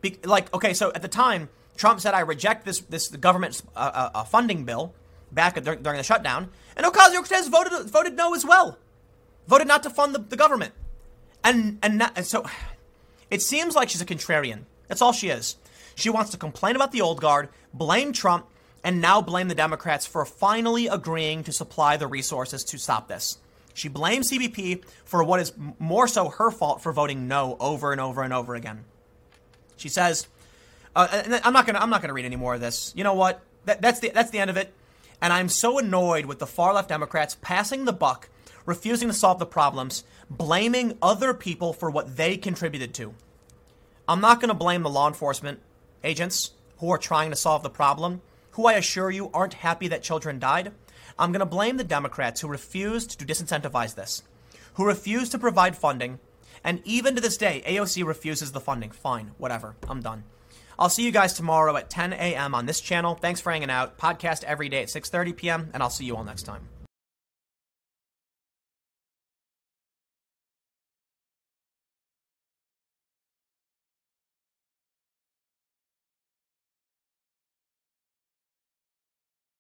Be, like, okay, so at the time, Trump said, I reject this, this government uh, uh, uh, funding bill back at, during the shutdown. And Ocasio Cortez voted, voted no as well, voted not to fund the, the government. And, and, not, and so it seems like she's a contrarian. That's all she is. She wants to complain about the old guard, blame Trump, and now blame the Democrats for finally agreeing to supply the resources to stop this. She blames CBP for what is more so her fault for voting no over and over and over again. She says, uh, "I'm not gonna I'm not gonna read any more of this. You know what? That, that's the that's the end of it. And I'm so annoyed with the far left Democrats passing the buck, refusing to solve the problems, blaming other people for what they contributed to. I'm not going to blame the law enforcement agents who are trying to solve the problem who I assure you aren't happy that children died, I'm going to blame the Democrats who refused to disincentivize this, who refused to provide funding, and even to this day, AOC refuses the funding. Fine, whatever, I'm done. I'll see you guys tomorrow at 10 a.m. on this channel. Thanks for hanging out. Podcast every day at 6:30 p.m. and I'll see you all next time.